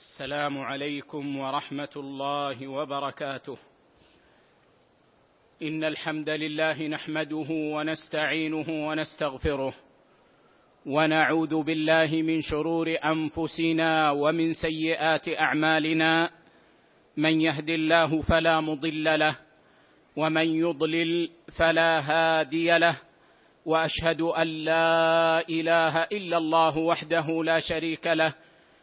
السلام عليكم ورحمة الله وبركاته. إن الحمد لله نحمده ونستعينه ونستغفره ونعوذ بالله من شرور أنفسنا ومن سيئات أعمالنا. من يهد الله فلا مضل له ومن يضلل فلا هادي له وأشهد أن لا إله إلا الله وحده لا شريك له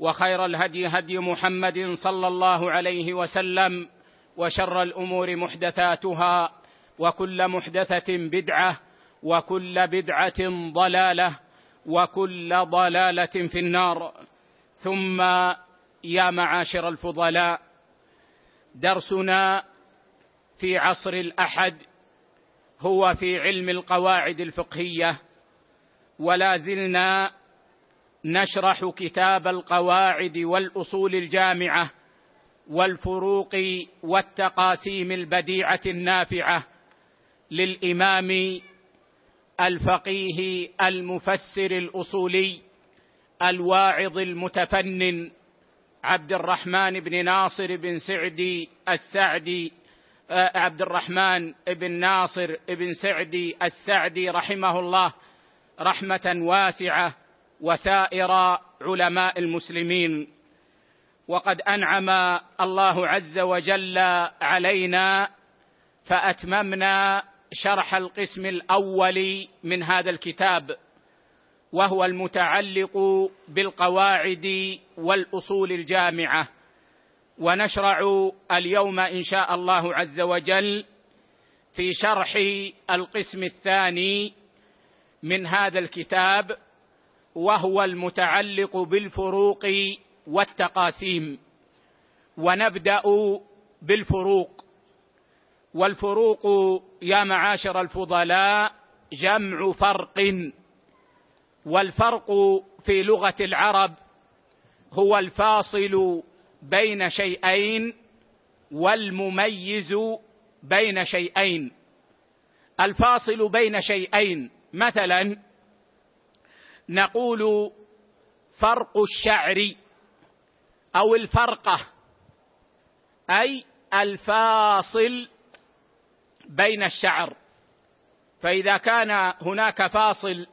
وخير الهدي هدي محمد صلى الله عليه وسلم وشر الأمور محدثاتها وكل محدثة بدعة وكل بدعة ضلالة وكل ضلالة في النار. ثم يا معاشر الفضلاء درسنا في عصر الأحد هو في علم القواعد الفقهية ولا زلنا نشرح كتاب القواعد والأصول الجامعة والفروق والتقاسيم البديعة النافعة للإمام الفقيه المفسر الأصولي الواعظ المتفنن عبد الرحمن بن ناصر بن سعدي السعدي عبد الرحمن بن ناصر بن سعدي السعدي رحمه الله رحمة واسعة وسائر علماء المسلمين. وقد أنعم الله عز وجل علينا فأتممنا شرح القسم الأول من هذا الكتاب وهو المتعلق بالقواعد والأصول الجامعة. ونشرع اليوم إن شاء الله عز وجل في شرح القسم الثاني من هذا الكتاب وهو المتعلق بالفروق والتقاسيم. ونبدأ بالفروق. والفروق يا معاشر الفضلاء جمع فرق. والفرق في لغة العرب هو الفاصل بين شيئين والمميز بين شيئين. الفاصل بين شيئين مثلا نقول فرق الشعر أو الفرقة أي الفاصل بين الشعر. فإذا كان هناك فاصل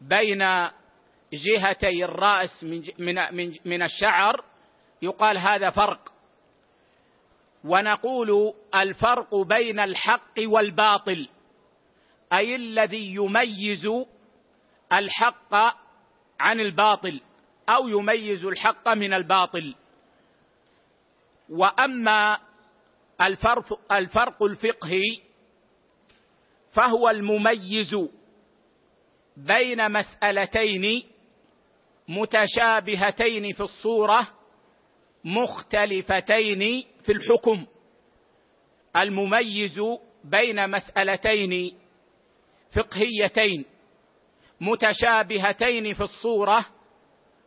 بين جهتي الرأس من من من الشعر يقال هذا فرق. ونقول الفرق بين الحق والباطل أي الذي يميز الحق عن الباطل أو يميز الحق من الباطل. وأما الفرق الفرق الفقهي فهو المميز بين مسألتين متشابهتين في الصورة مختلفتين في الحكم. المميز بين مسألتين فقهيتين. متشابهتين في الصورة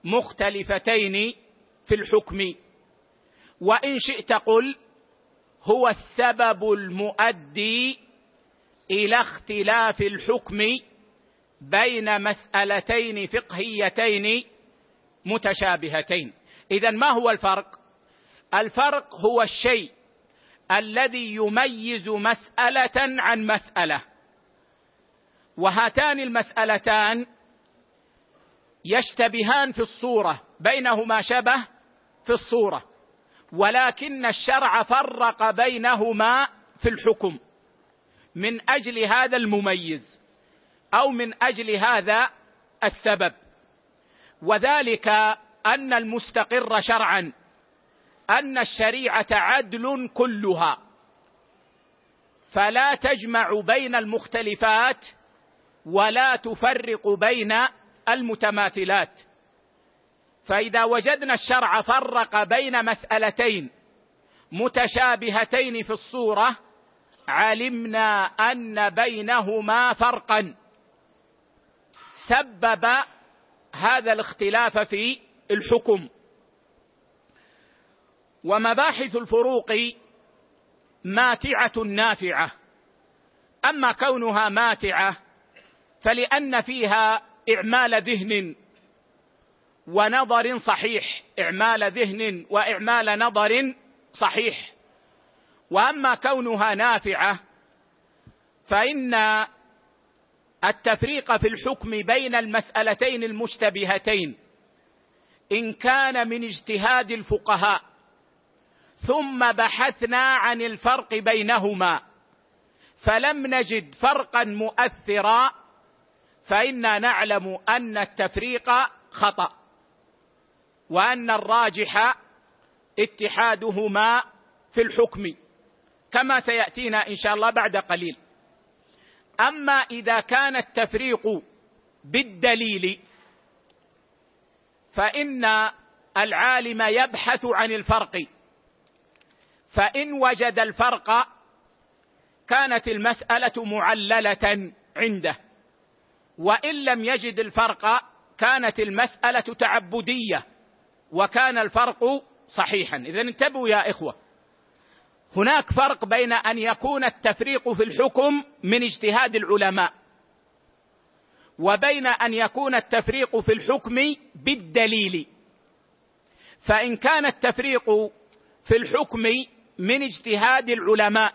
مختلفتين في الحكم. وإن شئت قل هو السبب المؤدي إلى اختلاف الحكم بين مسألتين فقهيتين متشابهتين. اذا ما هو الفرق؟ الفرق هو الشيء الذي يميز مسألة عن مسألة. وهاتان المسألتان يشتبهان في الصورة بينهما شبه في الصورة ولكن الشرع فرق بينهما في الحكم. من أجل هذا المميز أو من أجل هذا السبب. وذلك أن المستقر شرعا أن الشريعة عدل كلها. فلا تجمع بين المختلفات ولا تفرق بين المتماثلات. فإذا وجدنا الشرع فرق بين مسألتين متشابهتين في الصورة علمنا أن بينهما فرقا. سبب هذا الاختلاف في الحكم. ومباحث الفروق ماتعة نافعة. أما كونها ماتعة فلأن فيها إعمال ذهن ونظر صحيح. إعمال ذهن وإعمال نظر صحيح. وأما كونها نافعة فإن التفريق في الحكم بين المسألتين المشتبهتين إن كان من اجتهاد الفقهاء ثم بحثنا عن الفرق بينهما فلم نجد فرقا مؤثرا فإنا نعلم أن التفريق خطأ وأن الراجح اتحادهما في الحكم كما سيأتينا إن شاء الله بعد قليل. أما إذا كان التفريق بالدليل فإن العالم يبحث عن الفرق. فإن وجد الفرق كانت المسألة معللة عنده. وإن لم يجد الفرق كانت المسألة تعبدية وكان الفرق صحيحا. اذا انتبهوا يا إخوة. هناك فرق بين أن يكون التفريق في الحكم من اجتهاد العلماء وبين أن يكون التفريق في الحكم بالدليل. فإن كان التفريق في الحكم من اجتهاد العلماء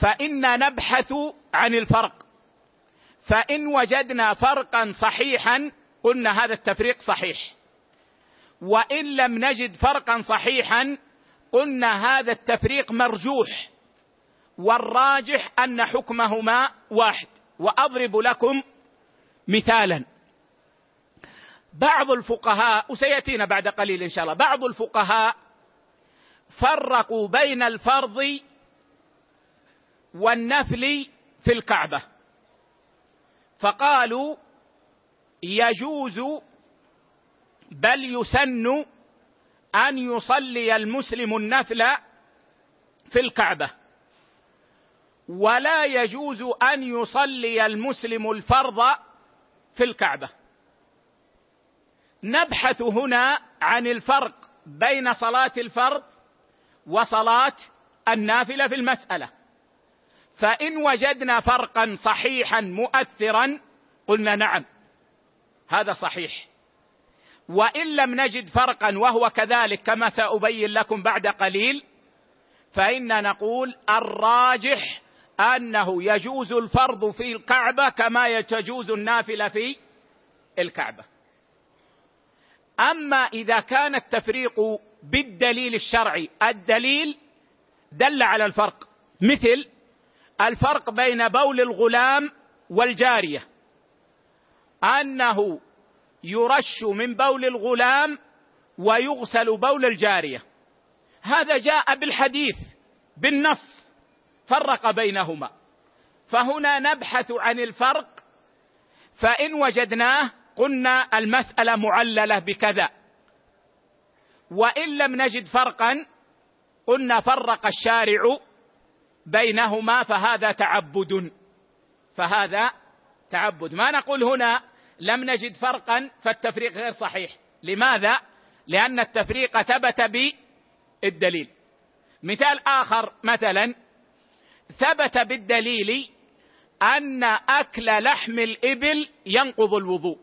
فإنا نبحث عن الفرق. فإن وجدنا فرقا صحيحا قلنا هذا التفريق صحيح. وإن لم نجد فرقا صحيحا قلنا هذا التفريق مرجوح. والراجح أن حكمهما واحد. وأضرب لكم مثالا. بعض الفقهاء وسيأتينا بعد قليل إن شاء الله بعض الفقهاء فرقوا بين الفرض والنفل في الكعبة. فقالوا يجوز بل يسن أن يصلي المسلم النفل في الكعبة. ولا يجوز أن يصلي المسلم الفرض في الكعبة. نبحث هنا عن الفرق بين صلاة الفرض وصلاة النافلة في المسألة. فإن وجدنا فرقا صحيحا مؤثرا قلنا نعم هذا صحيح. وإن لم نجد فرقا وهو كذلك كما سأبين لكم بعد قليل فإنا نقول الراجح أنه يجوز الفرض في الكعبة كما تجوز النافلة في الكعبة. أما إذا كان التفريق بالدليل الشرعي الدليل دل على الفرق. مثل الفرق بين بول الغلام والجارية. أنه يرش من بول الغلام ويغسل بول الجارية. هذا جاء بالحديث بالنص فرق بينهما. فهنا نبحث عن الفرق فإن وجدناه قلنا المسألة معللة بكذا. وإن لم نجد فرقا قلنا فرق الشارع بينهما فهذا تعبد. فهذا تعبد. ما نقول هنا لم نجد فرقا فالتفريق غير صحيح. لماذا؟ لأن التفريق ثبت بالدليل. مثال آخر مثلا ثبت بالدليل أن أكل لحم الإبل ينقض الوضوء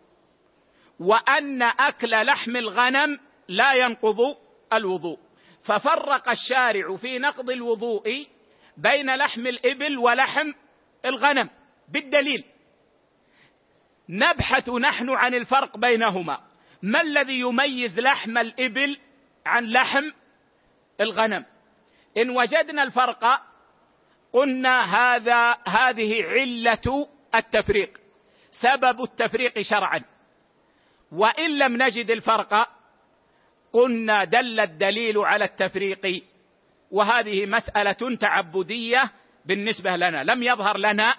وأن أكل لحم الغنم لا ينقض الوضوء. ففرق الشارع في نقض الوضوء بين لحم الإبل ولحم الغنم بالدليل. نبحث نحن عن الفرق بينهما. ما الذي يميز لحم الإبل عن لحم الغنم؟ إن وجدنا الفرق قلنا هذا هذه علة التفريق سبب التفريق شرعا. وإن لم نجد الفرق قلنا دل الدليل على التفريق وهذه مسألة تعبدية بالنسبة لنا. لم يظهر لنا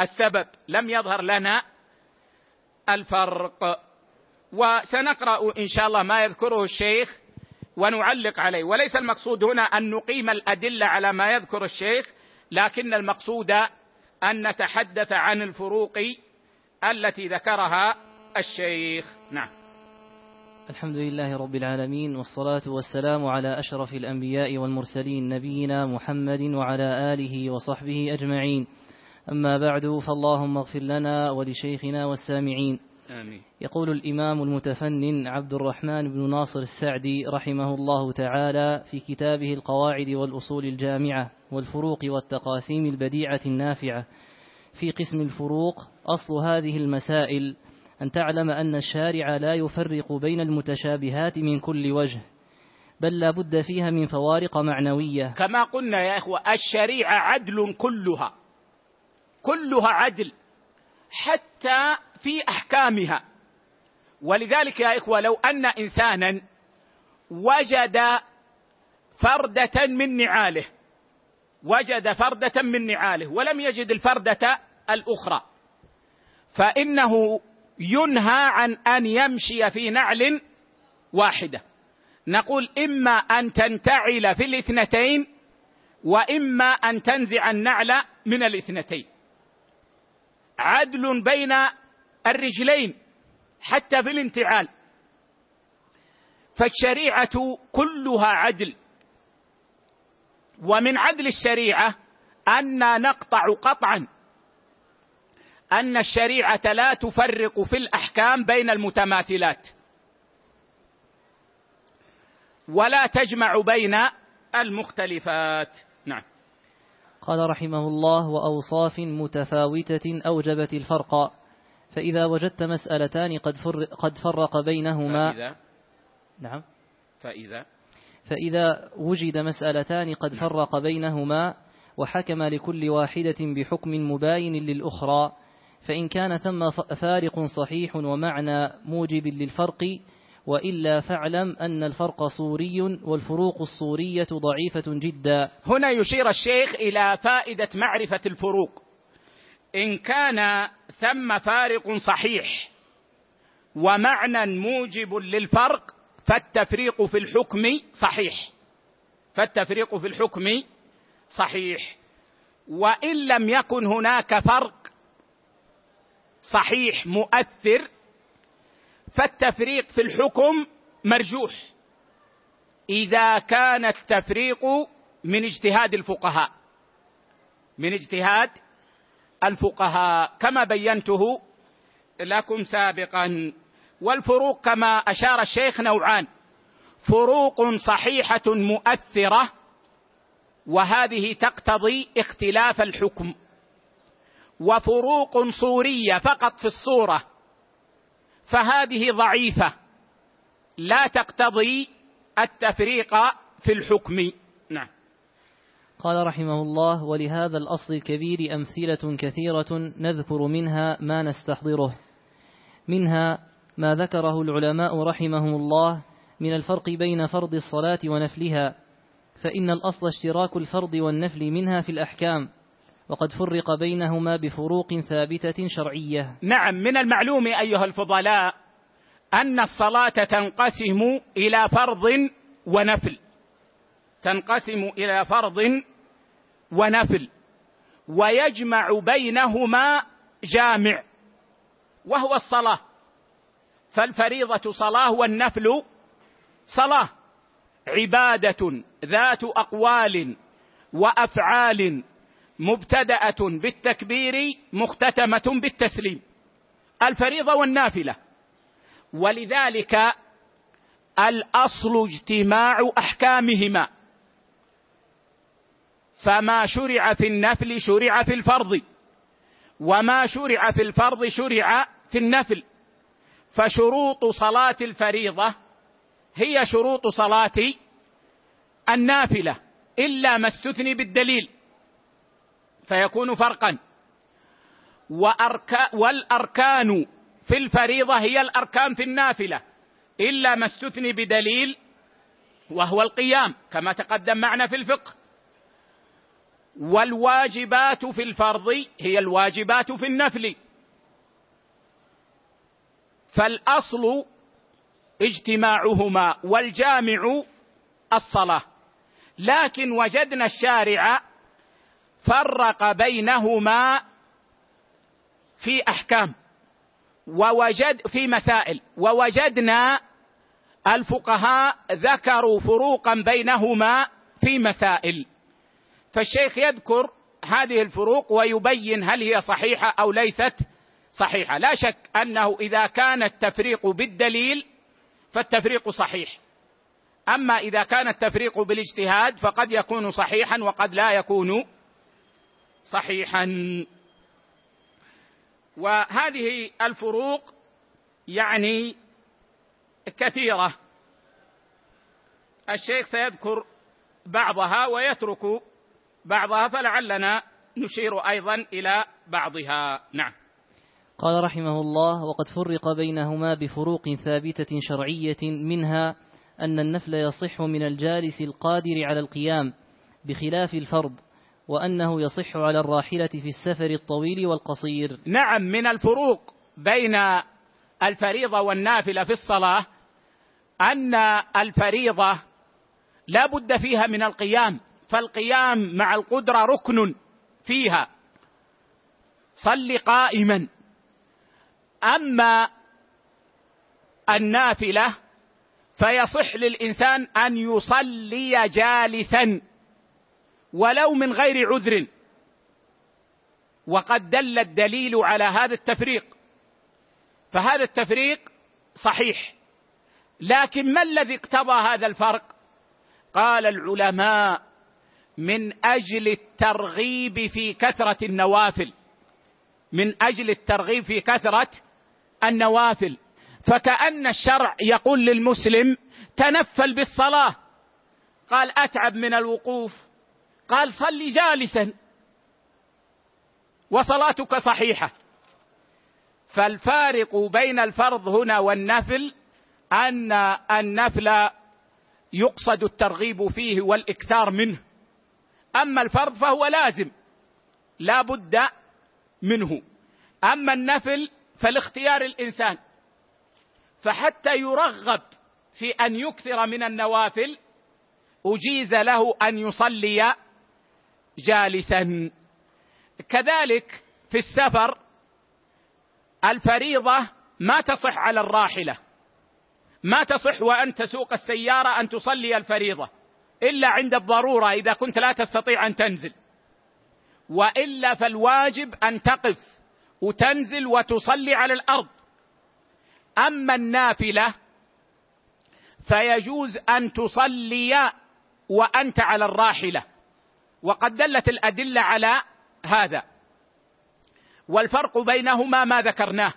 السبب لم يظهر لنا الفرق. وسنقرأ إن شاء الله ما يذكره الشيخ ونعلق عليه. وليس المقصود هنا أن نقيم الأدلة على ما يذكر الشيخ لكن المقصود أن نتحدث عن الفروق التي ذكرها الشيخ. نعم. الحمد لله رب العالمين والصلاة والسلام على أشرف الأنبياء والمرسلين نبينا محمد وعلى آله وصحبه أجمعين. أما بعد فاللهم اغفر لنا ولشيخنا والسامعين. آمين. يقول الإمام المتفنن عبد الرحمن بن ناصر السعدي رحمه الله تعالى في كتابه القواعد والأصول الجامعة والفروق والتقاسيم البديعة النافعة. في قسم الفروق أصل هذه المسائل أن تعلم أن الشارع لا يفرق بين المتشابهات من كل وجه بل لا بد فيها من فوارق معنوية. كما قلنا يا إخوة الشريعة عدل كلها كلها عدل حتى في أحكامها. ولذلك يا إخوة لو أن إنسانا وجد فردة من نعاله وجد فردة من نعاله ولم يجد الفردة الأخرى فإنه ينهى عن أن يمشي في نعل واحدة. نقول إما أن تنتعل في الاثنتين وإما أن تنزع النعل من الاثنتين. عدل بين الرجلين حتى في الانتعال. فالشريعة كلها عدل. ومن عدل الشريعة ان نقطع قطعا. أن الشريعة لا تفرق في الأحكام بين المتماثلات. ولا تجمع بين المختلفات. نعم. قال رحمه الله وأوصاف متفاوتة أوجبت الفرق. فإذا وجدت مسألتان قد, فر قد فرق بينهما. فإذا؟ نعم. فإذا؟ فإذا وجد مسألتان قد نعم. فرق بينهما وحكم لكل واحدة بحكم مباين للأخرى. فإن كان ثم فارق صحيح ومعنى موجب للفرق وإلا فاعلم أن الفرق صوري والفروق الصورية ضعيفة جدا. هنا يشير الشيخ إلى فائدة معرفة الفروق. إن كان ثم فارق صحيح ومعنى موجب للفرق فالتفريق في الحكم صحيح. فالتفريق في الحكم صحيح. وإن لم يكن هناك فرق صحيح مؤثر فالتفريق في الحكم مرجوح. إذا كان التفريق من اجتهاد الفقهاء من اجتهاد الفقهاء. كما بينته لكم سابقا والفروق كما أشار الشيخ نوعان فروق صحيحة مؤثرة وهذه تقتضي اختلاف الحكم. وفروق صوريه فقط في الصورة فهذه ضعيفة. لا تقتضي التفريق في الحكم. نعم. قال رحمه الله ولهذا الأصل الكبير أمثلة كثيرة نذكر منها ما نستحضره. منها ما ذكره العلماء رحمهم الله من الفرق بين فرض الصلاة ونفلها فإن الأصل اشتراك الفرض والنفل منها في الأحكام. وقد فرق بينهما بفروق ثابتة شرعية. نعم من المعلوم أيها الفضلاء أن الصلاة تنقسم إلى فرض ونفل. تنقسم إلى فرض ونفل. ويجمع بينهما جامع. وهو الصلاة. فالفريضة صلاة والنفل صلاة. عبادة ذات أقوال وأفعال مبتدأة بالتكبير مختتمة بالتسليم. الفريضة والنافلة. ولذلك الأصل اجتماع أحكامهما. فما شرع في النفل شرع في الفرض. وما شرع في الفرض شرع في النفل. فشروط صلاة الفريضة هي شروط صلاة النافلة إلا ما استثني بالدليل. فيكون فرقا. وأركا والأركان في الفريضة هي الأركان في النافلة إلا ما استثني بدليل وهو القيام كما تقدم معنا في الفقه. والواجبات في الفرض هي الواجبات في النفل. فالأصل اجتماعهما والجامع الصلاة. لكن وجدنا الشارع فرق بينهما في أحكام. ووجد في مسائل. ووجدنا الفقهاء ذكروا فروقا بينهما في مسائل. فالشيخ يذكر هذه الفروق ويبين هل هي صحيحة أو ليست صحيحة. لا شك أنه إذا كان التفريق بالدليل فالتفريق صحيح. أما إذا كان التفريق بالاجتهاد فقد يكون صحيحا وقد لا يكون صحيحا. وهذه الفروق يعني كثيرة. الشيخ سيذكر بعضها ويترك بعضها فلعلنا نشير أيضا إلى بعضها. نعم. قال رحمه الله وقد فرق بينهما بفروق ثابتة شرعية منها أن النفل يصح من الجالس القادر على القيام بخلاف الفرض وأنه يصح على الراحلة في السفر الطويل والقصير. نعم من الفروق بين الفريضة والنافلة في الصلاة أن الفريضة لا بد فيها من القيام فالقيام مع القدرة ركن فيها. صل قائما. أما النافلة فيصح للإنسان أن يصلي جالسا. ولو من غير عذر. وقد دل الدليل على هذا التفريق. فهذا التفريق صحيح. لكن ما الذي اقتضى هذا الفرق؟ قال العلماء من أجل الترغيب في كثرة النوافل. من أجل الترغيب في كثرة النوافل. فكأن الشرع يقول للمسلم تنفل بالصلاة. قال أتعب من الوقوف. قال صل جالسا. وصلاتك صحيحة. فالفارق بين الفرض هنا والنفل أن النفل يقصد الترغيب فيه والإكثار منه. أما الفرض فهو لازم لا بد منه. أما النفل فالاختيار الإنسان. فحتى يرغب في أن يكثر من النوافل أجيز له أن يصلي جالسا. كذلك في السفر الفريضة ما تصح على الراحلة ما تصح وأن تسوق السيارة أن تصلي الفريضة إلا عند الضرورة إذا كنت لا تستطيع أن تنزل. وإلا فالواجب أن تقف وتنزل وتصلي على الأرض. أما النافلة فيجوز أن تصلي وأنت على الراحلة. وقد دلت الأدلة على هذا. والفرق بينهما ما ذكرناه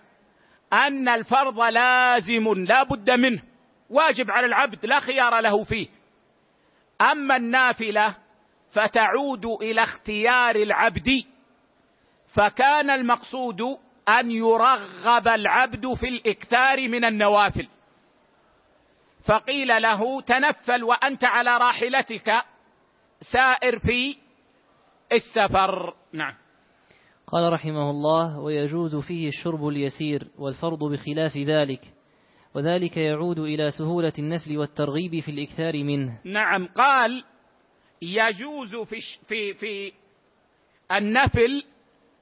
أن الفرض لازم لا بد منه واجب على العبد لا خيار له فيه. أما النافلة فتعود إلى اختيار العبد فكان المقصود أن يرغب العبد في الإكثار من النوافل. فقيل له تنفل وأنت على راحلتك سائر في السفر. نعم. قال رحمه الله ويجوز فيه الشرب اليسير والفرض بخلاف ذلك وذلك يعود إلى سهولة النفل والترغيب في الإكثار منه. نعم. قال يجوز في في في النفل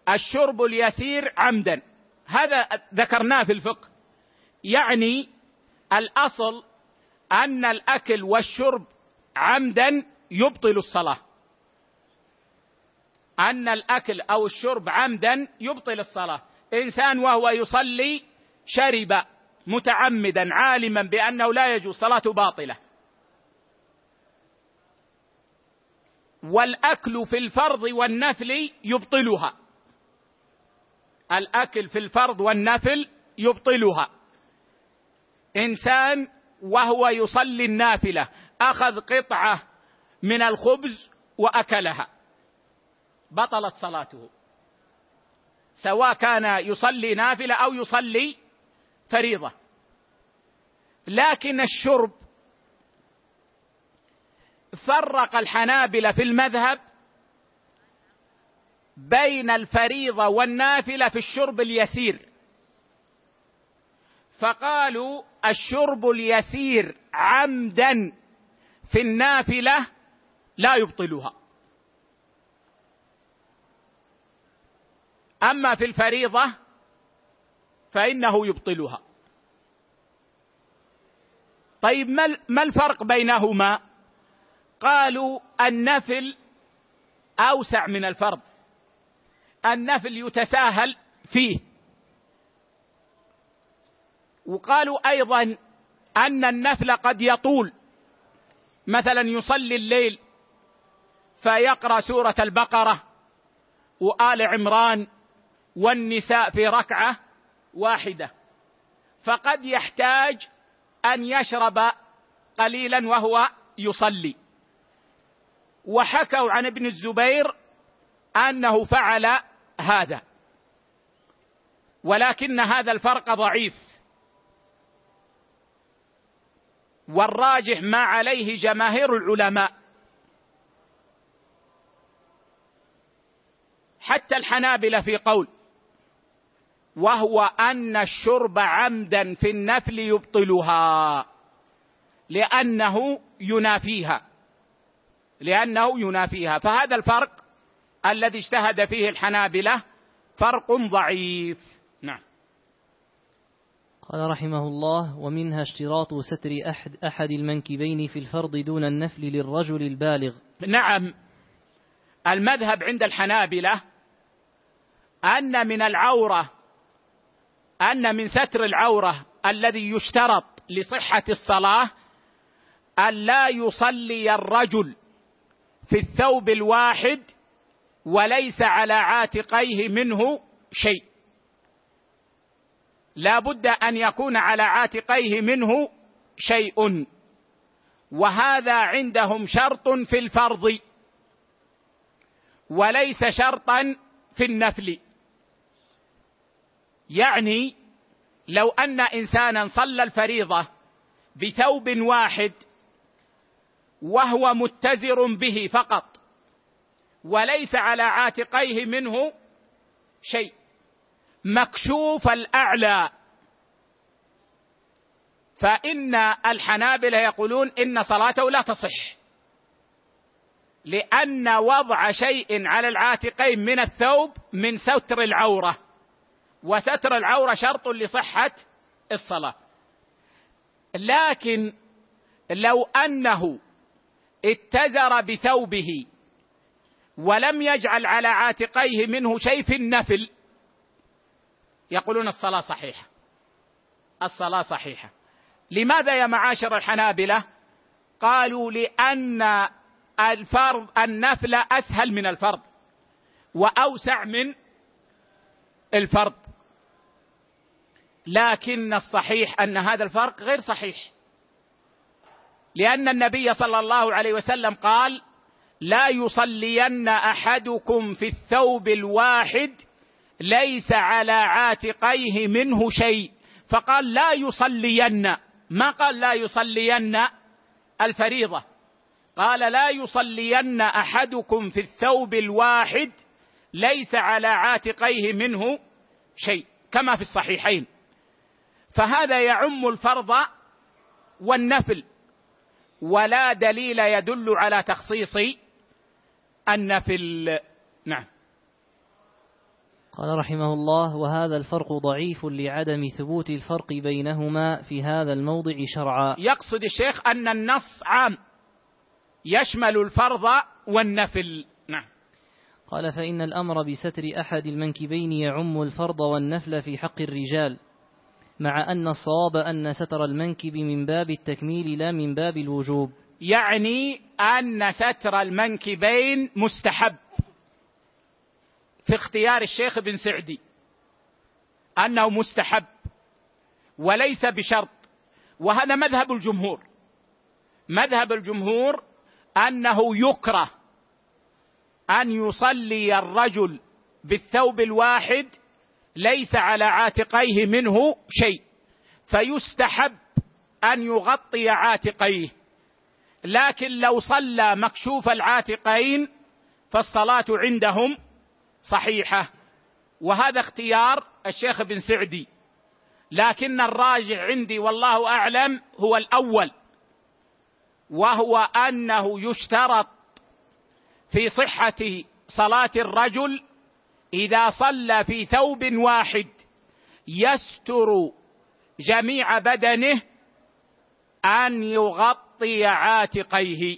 الشرب اليسير عمدا. هذا ذكرناه في الفقه. يعني الأصل أن الأكل والشرب عمدا يبطل الصلاة. أن الأكل أو الشرب عمدا يبطل الصلاة. إنسان وهو يصلي شرب متعمدا عالما بأنه لا يجوز صلاته باطلة. والأكل في الفرض والنفل يبطلها. الأكل في الفرض والنفل يبطلها. إنسان وهو يصلي النافلة أخذ قطعة من الخبز وأكلها. بطلت صلاته. سواء كان يصلي نافلة أو يصلي فريضة. لكن الشرب فرق الحنابلة في المذهب بين الفريضة والنافلة في الشرب اليسير. فقالوا الشرب اليسير عمدا في النافلة لا يبطلها. أما في الفريضة فإنه يبطلها. طيب ما الفرق بينهما؟ قالوا النفل أوسع من الفرض. النفل يتساهل فيه. وقالوا أيضا أن النفل قد يطول. مثلا يصلي الليل فيقرأ سورة البقرة وآل عمران والنساء في ركعة واحدة. فقد يحتاج أن يشرب قليلا وهو يصلي. وحكوا عن ابن الزبير أنه فعل هذا ولكن هذا الفرق ضعيف. والراجح ما عليه جماهير العلماء. حتى الحنابلة في قول وهو أن الشرب عمدا في النفل يبطلها لأنه ينافيها لأنه ينافيها. فهذا الفرق الذي اجتهد فيه الحنابلة فرق ضعيف. نعم. قال رحمه الله ومنها اشتراط ستر أحد, أحد المنكبين في الفرض دون النفل للرجل البالغ. نعم. المذهب عند الحنابلة أن من العورة أن من ستر العورة الذي يشترط لصحة الصلاة أن لا يصلي الرجل في الثوب الواحد وليس على عاتقيه منه شيء. لا بد أن يكون على عاتقيه منه شيء. وهذا عندهم شرط في الفرض وليس شرطا في النفل. يعني لو أن إنسانا صلى الفريضة بثوب واحد وهو متزر به فقط وليس على عاتقيه منه شيء مكشوف الأعلى. فإن الحنابلة يقولون إن صلاته لا تصح لأن وضع شيء على العاتقين من الثوب من ستر العورة. وستر العورة شرط لصحة الصلاة. لكن لو أنه اتزر بثوبه ولم يجعل على عاتقيه منه شيء في النفل يقولون الصلاة صحيحة. الصلاة صحيحة. لماذا يا معاشر الحنابلة؟ قالوا لأن الفرض النفل أسهل من الفرض وأوسع من الفرض. لكن الصحيح أن هذا الفرق غير صحيح. لأن النبي صلى الله عليه وسلم قال لا يصلين أحدكم في الثوب الواحد ليس على عاتقيه منه شيء فقال لا يصلين ما قال لا يصلين؟ الفريضة. قال لا يصلين أحدكم في الثوب الواحد ليس على عاتقيه منه شيء كما في الصحيحين. فهذا يعم الفرض والنفل ولا دليل يدل على تخصيص النفل. نعم. قال رحمه الله وهذا الفرق ضعيف لعدم ثبوت الفرق بينهما في هذا الموضع شرعا. يقصد الشيخ أن النص عام يشمل الفرض والنفل. نعم. قال فإن الأمر بستر أحد المنكبين يعم الفرض والنفل في حق الرجال. مع أن الصواب أن ستر المنكب من باب التكميل لا من باب الوجوب. يعني أن ستر المنكبين مستحب في اختيار الشيخ بن سعدي. أنه مستحب وليس بشرط. وهذا مذهب الجمهور. مذهب الجمهور أنه يكره أن يصلي الرجل بالثوب الواحد ليس على عاتقيه منه شيء. فيستحب أن يغطي عاتقيه. لكن لو صلى مكشوف العاتقين فالصلاة عندهم صحيحة. وهذا اختيار الشيخ بن سعدي. لكن الراجع عندي والله أعلم هو الأول. وهو أنه يشترط في صحة صلاة الرجل إذا صلى في ثوب واحد يستر جميع بدنه أن يغطي عاتقيه.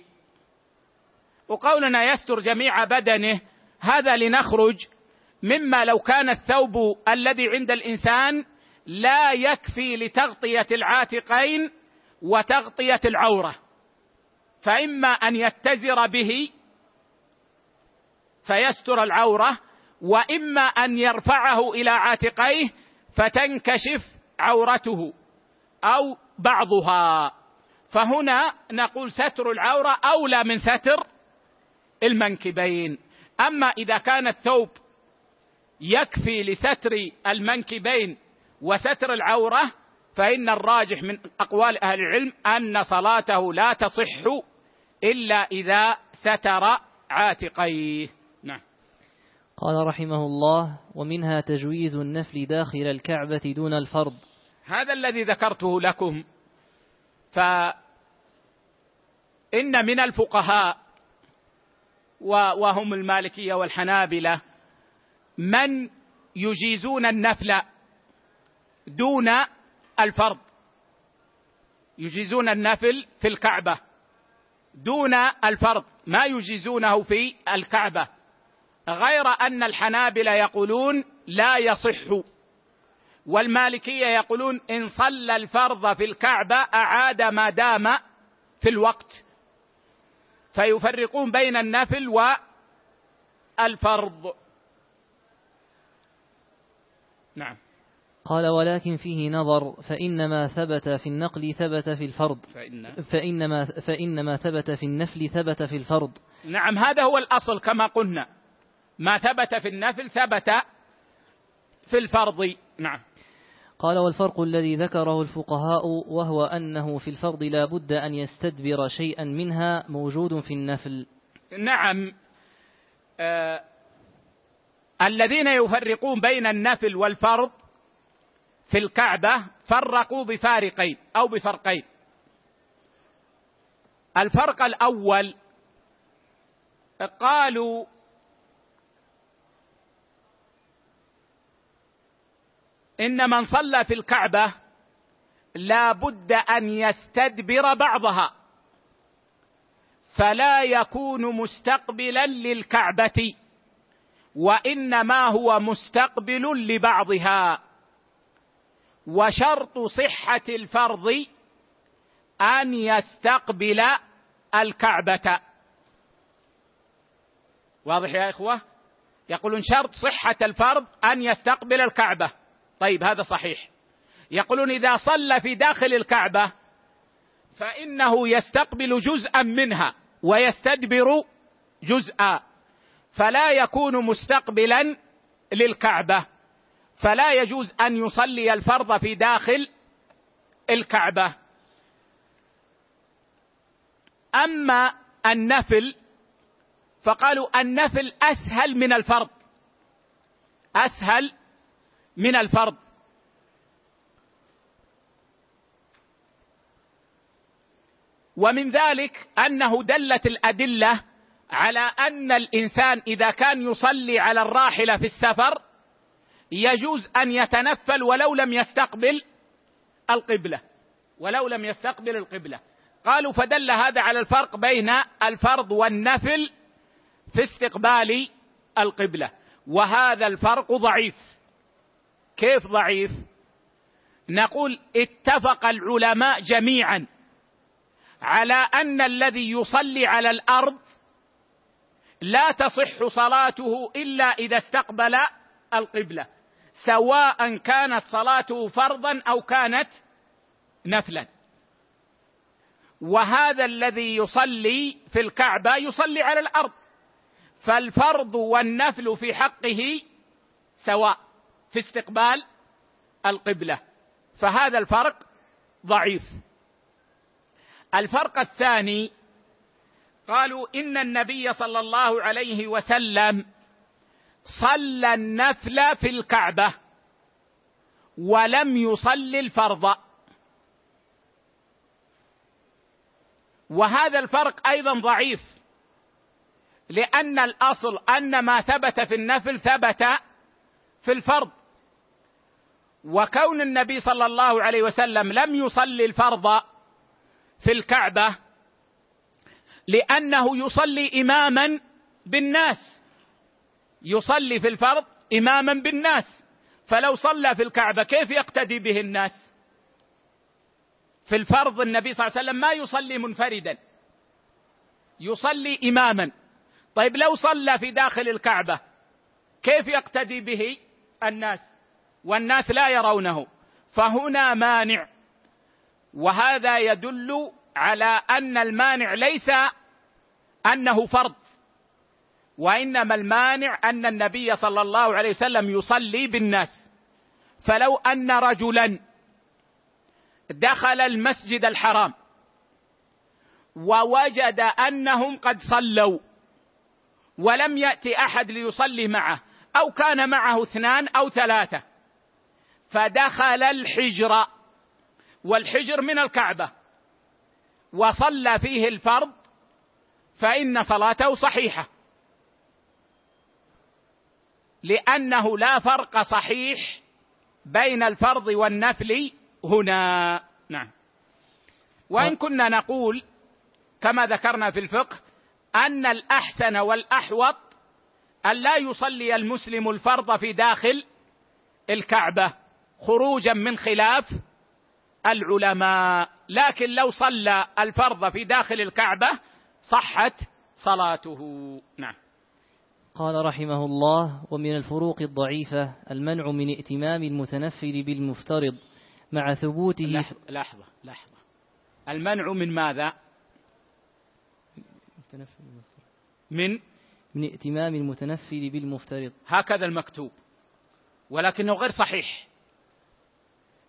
وقولنا يستر جميع بدنه هذا لنخرج مما لو كان الثوب الذي عند الإنسان لا يكفي لتغطية العاتقين وتغطية العورة. فإما أن يتزر به فيستر العورة وإما أن يرفعه إلى عاتقيه فتنكشف عورته أو بعضها. فهنا نقول ستر العورة أولى من ستر المنكبين. أما إذا كان الثوب يكفي لستر المنكبين وستر العورة فإن الراجح من أقوال أهل العلم أن صلاته لا تصح إلا إذا ستر عاتقيه. قال رحمه الله ومنها تجويز النفل داخل الكعبة دون الفرض. هذا الذي ذكرته لكم فان من الفقهاء وهم المالكية والحنابلة من يجيزون النفل دون الفرض. يجيزون النفل في الكعبة دون الفرض ما يجيزونه في الكعبة. غير أن الحنابلة يقولون لا يصح والمالكية يقولون إن صلى الفرض في الكعبة أعاد ما دام في الوقت. فيفرقون بين النفل والفرض. نعم. قال ولكن فيه نظر فإنما ثبت في النقل ثبت في الفرض. فإن فإنما, فإنما ثبت في النفل ثبت في الفرض. نعم هذا هو الأصل كما قلنا. ما ثبت في النفل ثبت في الفرض. نعم. قال والفرق الذي ذكره الفقهاء وهو أنه في الفرض لا بد أن يستدبر شيئا منها موجود في النفل. نعم. آه الذين يفرقون بين النفل والفرض في الكعبة فرقوا بفارقين أو بفرقين. الفرق الأول قالوا إن من صلى في الكعبة لا بد أن يستدبر بعضها فلا يكون مستقبلا للكعبة وإنما هو مستقبل لبعضها وشرط صحة الفرض أن يستقبل الكعبة. واضح يا إخوة؟ يقولون شرط صحة الفرض أن يستقبل الكعبة. طيب هذا صحيح. يقولون إذا صلى في داخل الكعبة فإنه يستقبل جزءا منها ويستدبر جزءا فلا يكون مستقبلا للكعبة فلا يجوز أن يصلي الفرض في داخل الكعبة. أما النفل فقالوا النفل أسهل من الفرض أسهل من الفرض. ومن ذلك أنه دلت الأدلة على أن الإنسان إذا كان يصلي على الراحله في السفر يجوز أن يتنفل ولو لم يستقبل القبلة. ولو لم يستقبل القبلة. قالوا فدل هذا على الفرق بين الفرض والنفل في استقبال القبلة. وهذا الفرق ضعيف. كيف ضعيف؟ نقول اتفق العلماء جميعا على أن الذي يصلي على الأرض لا تصح صلاته إلا إذا استقبل القبلة سواء كانت صلاته فرضا أو كانت نفلا. وهذا الذي يصلي في الكعبة يصلي على الأرض فالفرض والنفل في حقه سواء. في استقبال القبلة. فهذا الفرق ضعيف. الفرق الثاني قالوا إن النبي صلى الله عليه وسلم صلى النفل في الكعبة ولم يصلي الفرض. وهذا الفرق أيضا ضعيف لأن الأصل أن ما ثبت في النفل ثبت في الفرض. وكون النبي صلى الله عليه وسلم لم يصلي الفرض في الكعبة لأنه يصلي إماما بالناس. يصلي في الفرض إماما بالناس. فلو صلى في الكعبة كيف يقتدي به الناس؟ في الفرض النبي صلى الله عليه وسلم ما يصلي منفردا. يصلي إماما. طيب لو صلى في داخل الكعبة كيف يقتدي به الناس؟ والناس لا يرونه فهنا مانع. وهذا يدل على أن المانع ليس أنه فرض وإنما المانع أن النبي صلى الله عليه وسلم يصلي بالناس. فلو أن رجلا دخل المسجد الحرام ووجد أنهم قد صلوا ولم يأتي أحد ليصلي معه أو كان معه اثنان أو ثلاثة فدخل الحجر والحجر من الكعبة وصلى فيه الفرض فإن صلاته صحيحة. لأنه لا فرق صحيح بين الفرض والنفل هنا. نعم. وإن كنا نقول كما ذكرنا في الفقه أن الأحسن والأحوط أن لا يصلي المسلم الفرض في داخل الكعبة. خروجا من خلاف العلماء. لكن لو صلى الفرض في داخل الكعبة صحت صلاته. نعم. قال رحمه الله ومن الفروق الضعيفة المنع من ائتمام المتنفل بالمفترض مع ثبوته. لحظة لحظة, لحظة. المنع من ماذا؟ من؟ من ائتمام المتنفل بالمفترض. هكذا المكتوب. ولكنه غير صحيح.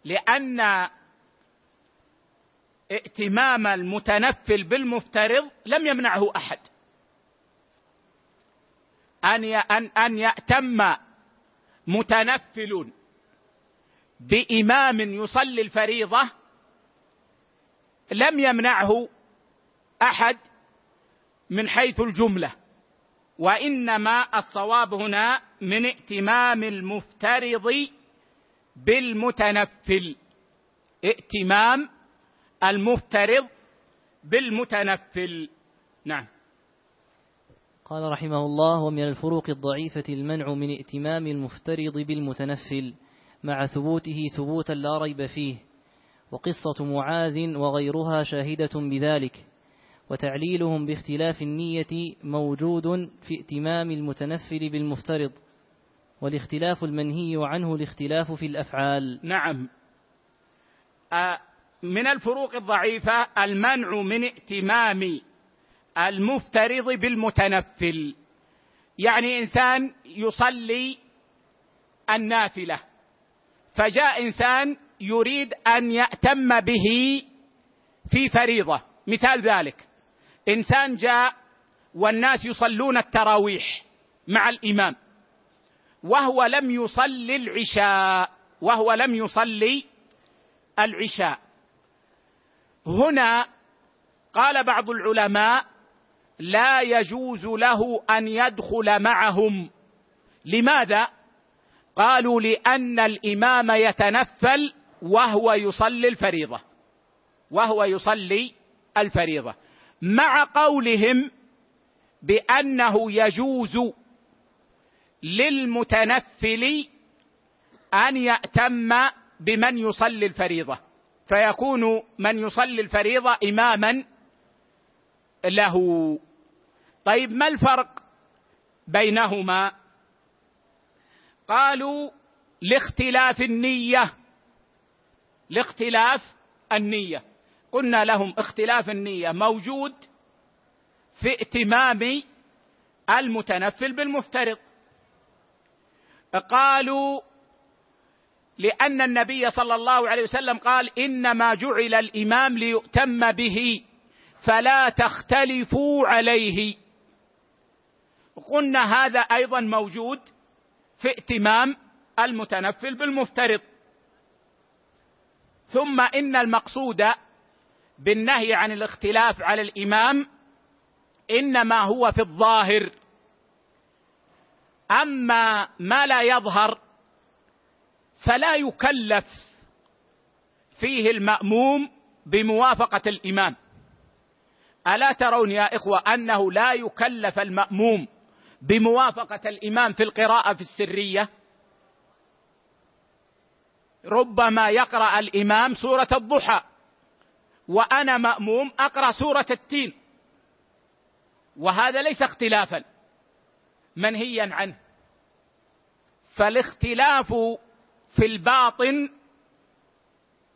لأن ائتمام المتنفل بالمفترض لم يمنعه أحد. أن أن أن يأتم متنفل بإمام يصلي الفريضة لم يمنعه أحد من حيث الجملة وإنما الصواب هنا من ائتمام المفترض بالمتنفل. ائتمام المفترض بالمتنفل. نعم. قال رحمه الله ومن الفروق الضعيفة المنع من ائتمام المفترض بالمتنفل مع ثبوته ثبوتا لا ريب فيه وقصة معاذ وغيرها شاهدة بذلك وتعليلهم باختلاف النية موجود في ائتمام المتنفل بالمفترض. والاختلاف المنهي عنه الاختلاف في الأفعال. نعم. من الفروق الضعيفة المنع من ائتمام المفترض بالمتنفل. يعني إنسان يصلي النافلة فجاء إنسان يريد أن يأتم به في فريضة. مثال ذلك إنسان جاء والناس يصلون التراويح مع الإمام. وهو لم يصلي العشاء وهو لم يصلي العشاء. هنا قال بعض العلماء لا يجوز له أن يدخل معهم. لماذا؟ قالوا لأن الإمام يتنفل وهو يصلي الفريضة. وهو يصلي الفريضة. مع قولهم بأنه يجوز للمتنفل أن يأتم بمن يصلي الفريضة. فيكون من يصلي الفريضة إماما له. طيب ما الفرق بينهما؟ قالوا لاختلاف النية. لاختلاف النية. قلنا لهم اختلاف النية موجود في ائتمام المتنفل بالمفترض. قالوا لأن النبي صلى الله عليه وسلم قال إنما جعل الإمام ليؤتم به فلا تختلفوا عليه. قلنا هذا أيضا موجود في ائتمام المتنفل بالمفترض. ثم إن المقصود بالنهي عن الاختلاف على الإمام إنما هو في الظاهر. أما ما لا يظهر فلا يكلف فيه المأموم بموافقة الإمام. ألا ترون يا إخوة أنه لا يكلف المأموم بموافقة الإمام في القراءة في السرية؟ ربما يقرأ الإمام سورة الضحى وأنا مأموم أقرأ سورة التين. وهذا ليس اختلافا منهيا عنه. فالاختلاف في الباطن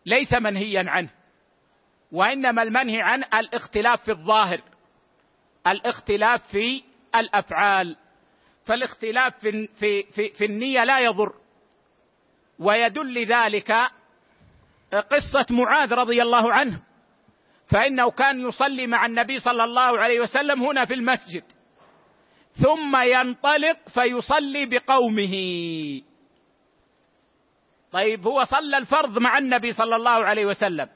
ليس منهيا عنه وإنما المنهي عنه الاختلاف في الظاهر الاختلاف في الأفعال فالاختلاف في في في, في النية لا يضر. ويدل ذلك قصة معاذ رضي الله عنه فإنه كان يصلي مع النبي صلى الله عليه وسلم هنا في المسجد. ثم ينطلق فيصلي بقومه. طيب هو صلى الفرض مع النبي صلى الله عليه وسلم.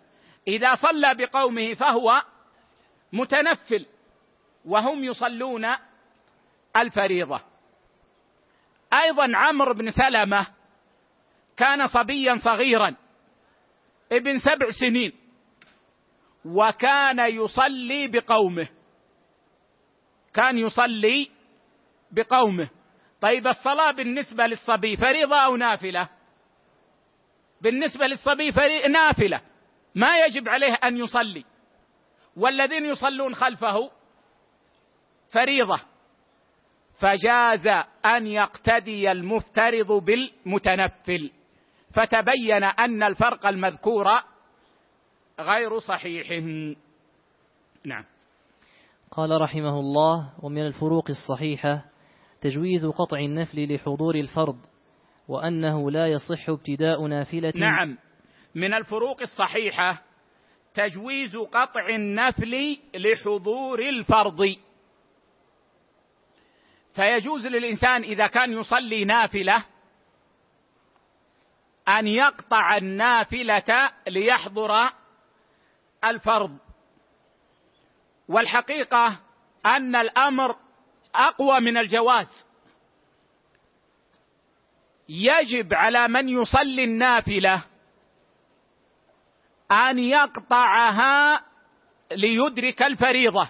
إذا صلى بقومه فهو متنفل وهم يصلون الفريضة. أيضا عمرو بن سلمة كان صبيا صغيرا ابن سبع سنين وكان يصلي بقومه. كان يصلي بقومه. طيب الصلاة بالنسبة للصبي فريضة أو نافلة؟ بالنسبة للصبي فريضة نافلة. ما يجب عليه أن يصلي. والذين يصلون خلفه فريضة. فجاز أن يقتدي المفترض بالمتنفل. فتبين أن الفرق المذكور غير صحيح. نعم. قال رحمه الله ومن الفروق الصحيحة تجويز قطع النفل لحضور الفرض وأنه لا يصح ابتداء نافلة. نعم من الفروق الصحيحة تجويز قطع النفل لحضور الفرض. فيجوز للإنسان إذا كان يصلي نافلة أن يقطع النافلة ليحضر الفرض. والحقيقة أن الأمر أقوى من الجواز. يجب على من يصلي النافلة أن يقطعها ليدرك الفريضة.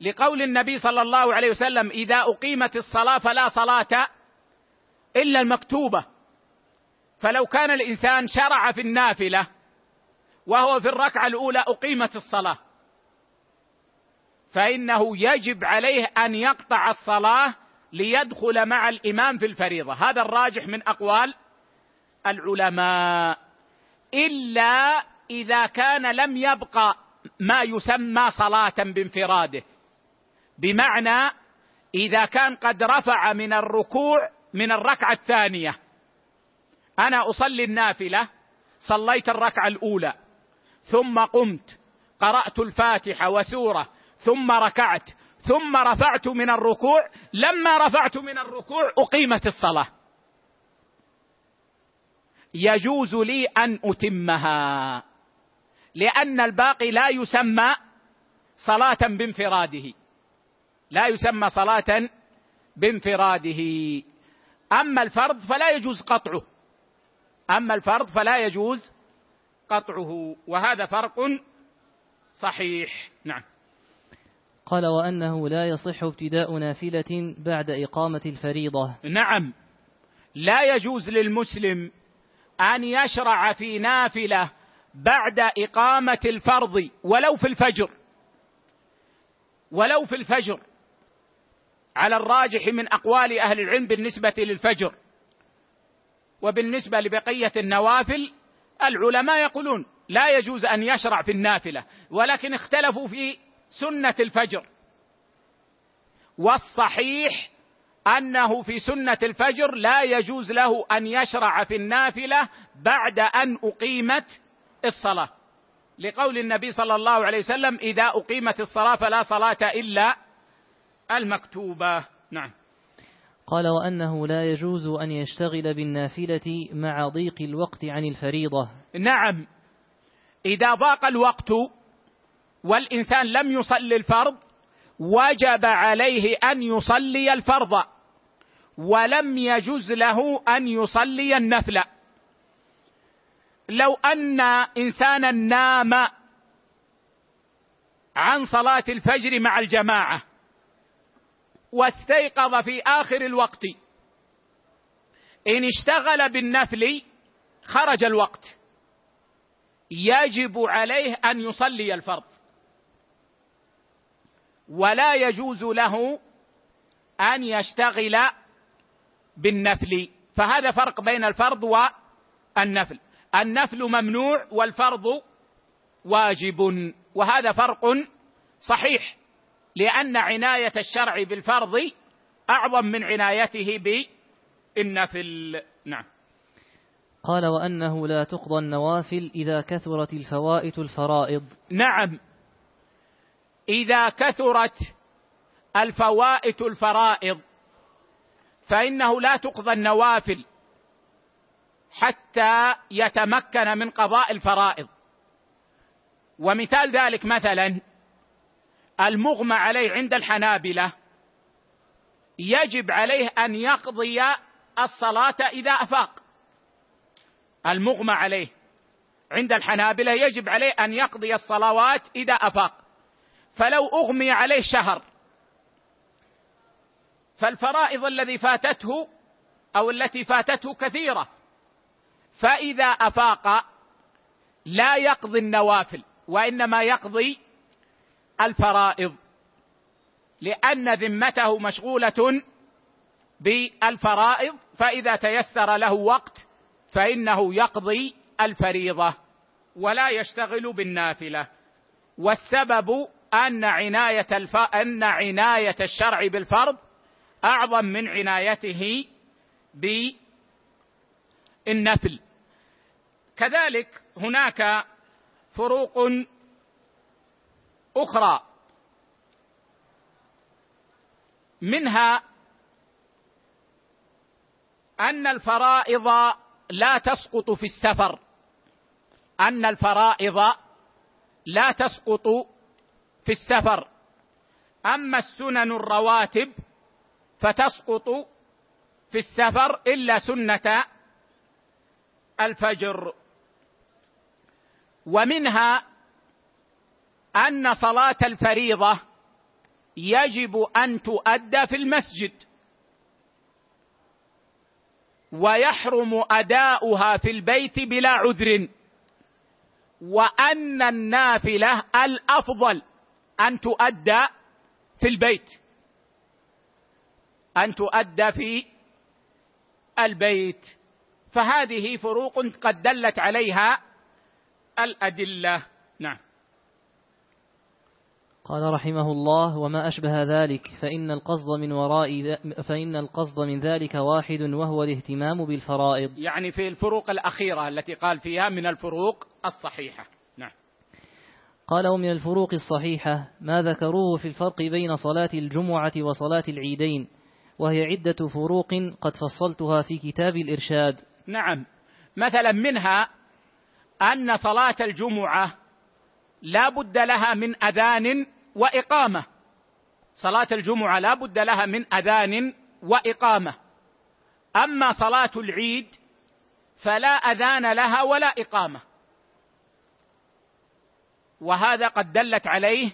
لقول النبي صلى الله عليه وسلم إذا أقيمت الصلاة فلا صلاة إلا المكتوبة. فلو كان الإنسان شرع في النافلة وهو في الركعة الأولى أقيمت الصلاة. فإنه يجب عليه أن يقطع الصلاة ليدخل مع الإمام في الفريضة. هذا الراجح من أقوال العلماء. إلا إذا كان لم يبقى ما يسمى صلاة بانفراده. بمعنى إذا كان قد رفع من الركوع من الركعة الثانية. أنا أصلي النافلة صليت الركعة الأولى ثم قمت قرأت الفاتحة وسورة ثم ركعت ثم رفعت من الركوع لما رفعت من الركوع أقيمت الصلاة. يجوز لي أن أتمها لأن الباقي لا يسمى صلاة بانفراده. لا يسمى صلاة بانفراده. أما الفرض فلا يجوز قطعه. أما الفرض فلا يجوز قطعه وهذا فرق صحيح. نعم. قال وأنه لا يصح ابتداء نافلة بعد إقامة الفريضة. نعم لا يجوز للمسلم أن يشرع في نافلة بعد إقامة الفرض ولو في الفجر. ولو في الفجر. على الراجح من أقوال أهل العلم بالنسبة للفجر. وبالنسبة لبقية النوافل العلماء يقولون لا يجوز أن يشرع في النافلة ولكن اختلفوا في سنة الفجر. والصحيح أنه في سنة الفجر لا يجوز له أن يشرع في النافلة بعد أن أقيمت الصلاة. لقول النبي صلى الله عليه وسلم إذا أقيمت الصلاة فلا صلاة إلا المكتوبة. نعم. قال وأنه لا يجوز أن يشتغل بالنافلة مع ضيق الوقت عن الفريضة. نعم. إذا ضاق الوقت والإنسان لم يصلي الفرض وجب عليه أن يصلي الفرض ولم يجز له أن يصلي النفل. لو أن إنسانا نام عن صلاة الفجر مع الجماعة واستيقظ في آخر الوقت إن اشتغل بالنفل خرج الوقت. يجب عليه أن يصلي الفرض. ولا يجوز له أن يشتغل بالنفل. فهذا فرق بين الفرض والنفل. النفل ممنوع والفرض واجب وهذا فرق صحيح لأن عناية الشرع بالفرض أعظم من عنايته بالنفل. نعم. قال وأنه لا تقضى النوافل إذا كثرت الفوائت الفرائض. نعم. إذا كثرت الفوائت الفرائض فإنه لا تقضى النوافل حتى يتمكن من قضاء الفرائض. ومثال ذلك مثلا المغمى عليه عند الحنابلة يجب عليه أن يقضي الصلاة إذا أفاق. المغمى عليه عند الحنابلة يجب عليه أن يقضي الصلوات إذا أفاق. فلو أغمي عليه شهر. فالفرائض الذي فاتته أو التي فاتته كثيرة. فإذا أفاق لا يقضي النوافل وإنما يقضي الفرائض لأن ذمته مشغولة بالفرائض فإذا تيسر له وقت فإنه يقضي الفريضة ولا يشتغل بالنافلة. والسبب أن عناية الف... أن عناية الشرع بالفرض أعظم من عنايته بالنفل كذلك هناك فروق أخرى منها أن الفرائض لا تسقط في السفر. أن الفرائض لا تسقط في السفر. أما السنن الرواتب فتسقط في السفر إلا سنة الفجر. ومنها أن صلاة الفريضة يجب أن تؤدى في المسجد. ويحرم أداؤها في البيت بلا عذر. وأن النافلة الأفضل أن تؤدى في البيت. أن تؤدى في البيت. فهذه فروق قد دلت عليها الأدلة. نعم. قال رحمه الله وما أشبه ذلك فإن القصد من وراء فإن القصد من ذلك واحد وهو الاهتمام بالفرائض. يعني في الفروق الأخيرة التي قال فيها من الفروق الصحيحة. قال ومن الفروق الصحيحة ما ذكروه في الفرق بين صلاة الجمعة وصلاة العيدين وهي عدة فروق قد فصلتها في كتاب الإرشاد. نعم. مثلا منها أن صلاة الجمعة لا بد لها من أذان وإقامة. صلاة الجمعة لا بد لها من أذان وإقامة. أما صلاة العيد فلا أذان لها ولا إقامة. وهذا قد دلت عليه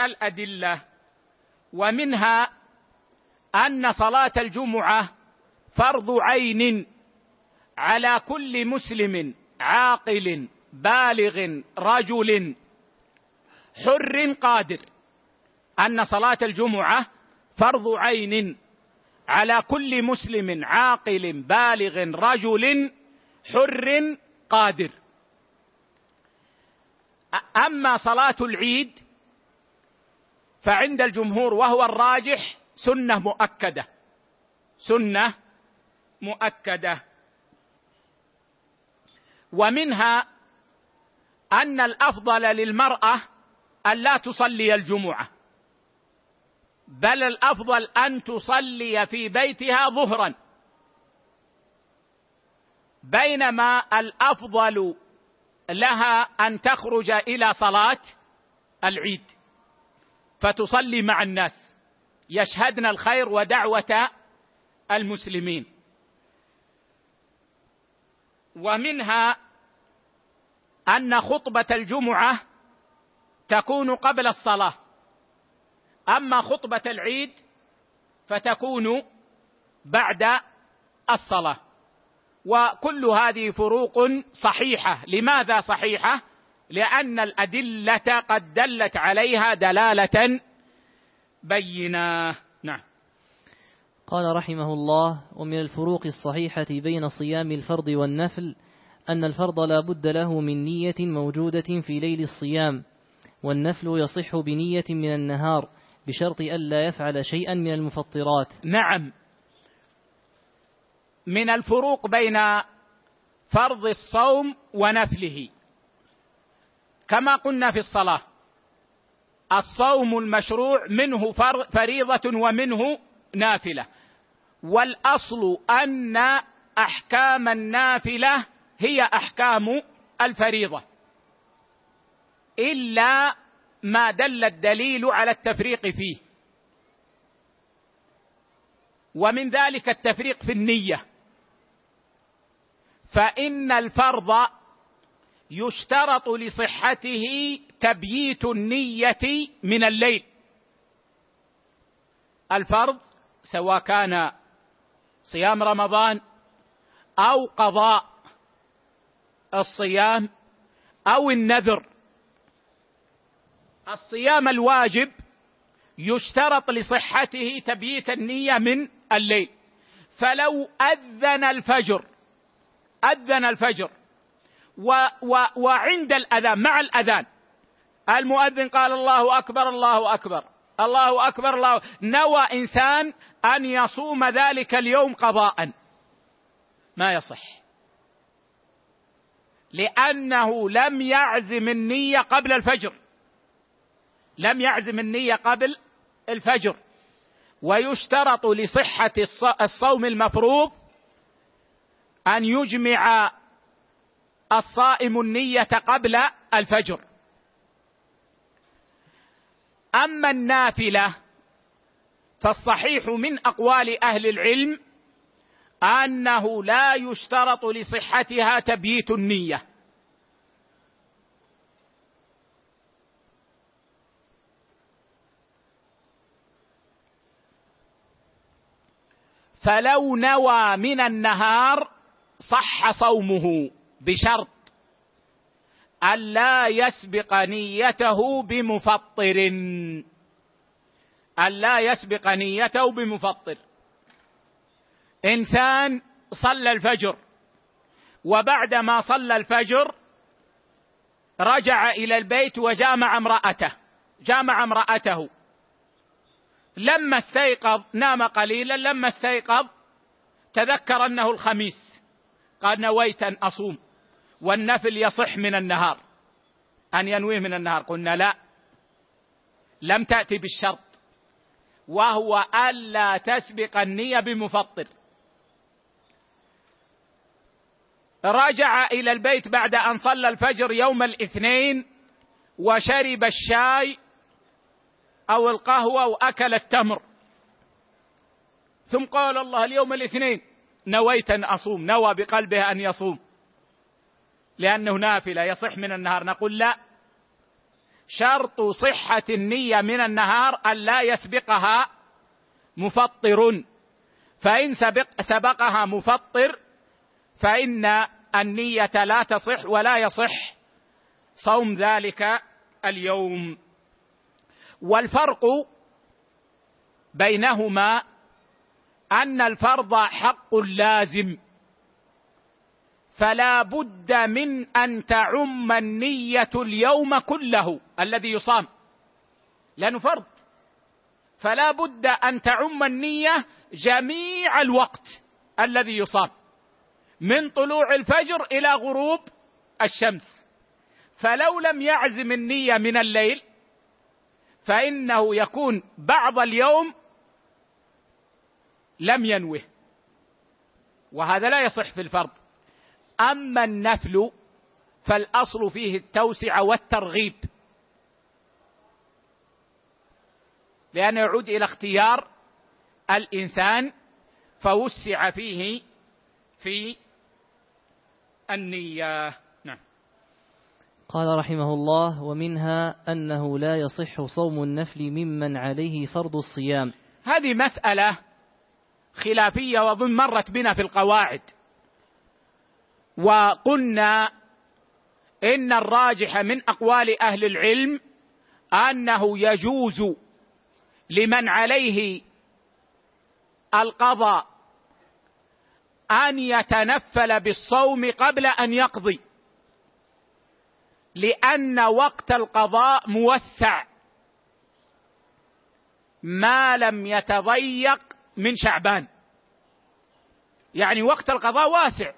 الأدلة ومنها أن صلاة الجمعة فرض عين على كل مسلم عاقل بالغ رجل حر قادر أن صلاة الجمعة فرض عين على كل مسلم عاقل بالغ رجل حر قادر. أما صلاة العيد فعند الجمهور وهو الراجح سنة مؤكدة. سنة مؤكدة. ومنها أن الأفضل للمرأة أن لا تصلي الجمعة بل الأفضل أن تصلي في بيتها ظهرا بينما الأفضل لها أن تخرج إلى صلاة العيد. فتصلي مع الناس. يشهدن الخير ودعوة المسلمين. ومنها أن خطبة الجمعة تكون قبل الصلاة. أما خطبة العيد فتكون بعد الصلاة. وكل هذه فروق صحيحة. لماذا صحيحة؟ لأن الأدلة قد دلت عليها دلالة بينة. نعم. قال رحمه الله ومن الفروق الصحيحة بين صيام الفرض والنفل أن الفرض لا بد له من نية موجودة في ليل الصيام والنفل يصح بنية من النهار بشرط الا يفعل شيئا من المفطرات. نعم. من الفروق بين فرض الصوم ونفله. كما قلنا في الصلاة الصوم المشروع منه فريضة ومنه نافلة. والأصل أن أحكام النافلة هي أحكام الفريضة. إلا ما دل الدليل على التفريق فيه. ومن ذلك التفريق في النية. فإن الفرض يشترط لصحته تبييت النية من الليل. الفرض سواء كان صيام رمضان أو قضاء الصيام أو النذر. الصيام الواجب يشترط لصحته تبييت النية من الليل. فلو أذن الفجر أذن الفجر. و و وعند الأذان مع الأذان. المؤذن قال الله أكبر الله أكبر الله أكبر الله. نوى إنسان أن يصوم ذلك اليوم قضاء. ما يصح. لأنه لم يعزم النية قبل الفجر. لم يعزم النية قبل الفجر. ويشترط لصحة الصوم المفروض أن يجمع الصائم النية قبل الفجر. أما النافلة فالصحيح من أقوال أهل العلم أنه لا يشترط لصحتها تبييت النية. فلو نوى من النهار صح صومه بشرط ألا يسبق نيته بمفطر. ألا يسبق نيته بمفطر. إنسان صلى الفجر وبعدما صلى الفجر رجع إلى البيت وجامع امرأته جامع امرأته. لما استيقظ نام قليلا لما استيقظ تذكر أنه الخميس. قال نويت أن أصوم والنفل يصح من النهار. أن ينويه من النهار. قلنا لا. لم تأتي بالشرط. وهو ألا تسبق النية بمفطر. رجع إلى البيت بعد أن صلى الفجر يوم الاثنين وشرب الشاي أو القهوة وأكل التمر. ثم قال الله اليوم الاثنين نويت أن أصوم نوى بقلبه أن يصوم. لأنه نافلة يصح من النهار. نقول لا. شرط صحة النية من النهار أن لا يسبقها مفطر. فإن سبق سبقها مفطر فإن النية لا تصح ولا يصح صوم ذلك اليوم. والفرق بينهما أن الفرض حق لازم. فلا بد من أن تعم النية اليوم كله الذي يصام. لأنه فرض. فلا بد أن تعم النية جميع الوقت الذي يصام. من طلوع الفجر إلى غروب الشمس. فلو لم يعزم النية من الليل فإنه يكون بعض اليوم لم ينوه. وهذا لا يصح في الفرض. أما النفل فالأصل فيه التوسعه والترغيب. لأنه يعود إلى اختيار الإنسان فوسع فيه في النية. نعم. قال رحمه الله ومنها أنه لا يصح صوم النفل ممن عليه فرض الصيام. هذه مسألة خلافية وظن مرت بنا في القواعد. وقلنا إن الراجح من أقوال أهل العلم أنه يجوز لمن عليه القضاء أن يتنفل بالصوم قبل أن يقضي لأن وقت القضاء موسع ما لم يتضيق من شعبان. يعني وقت القضاء واسع.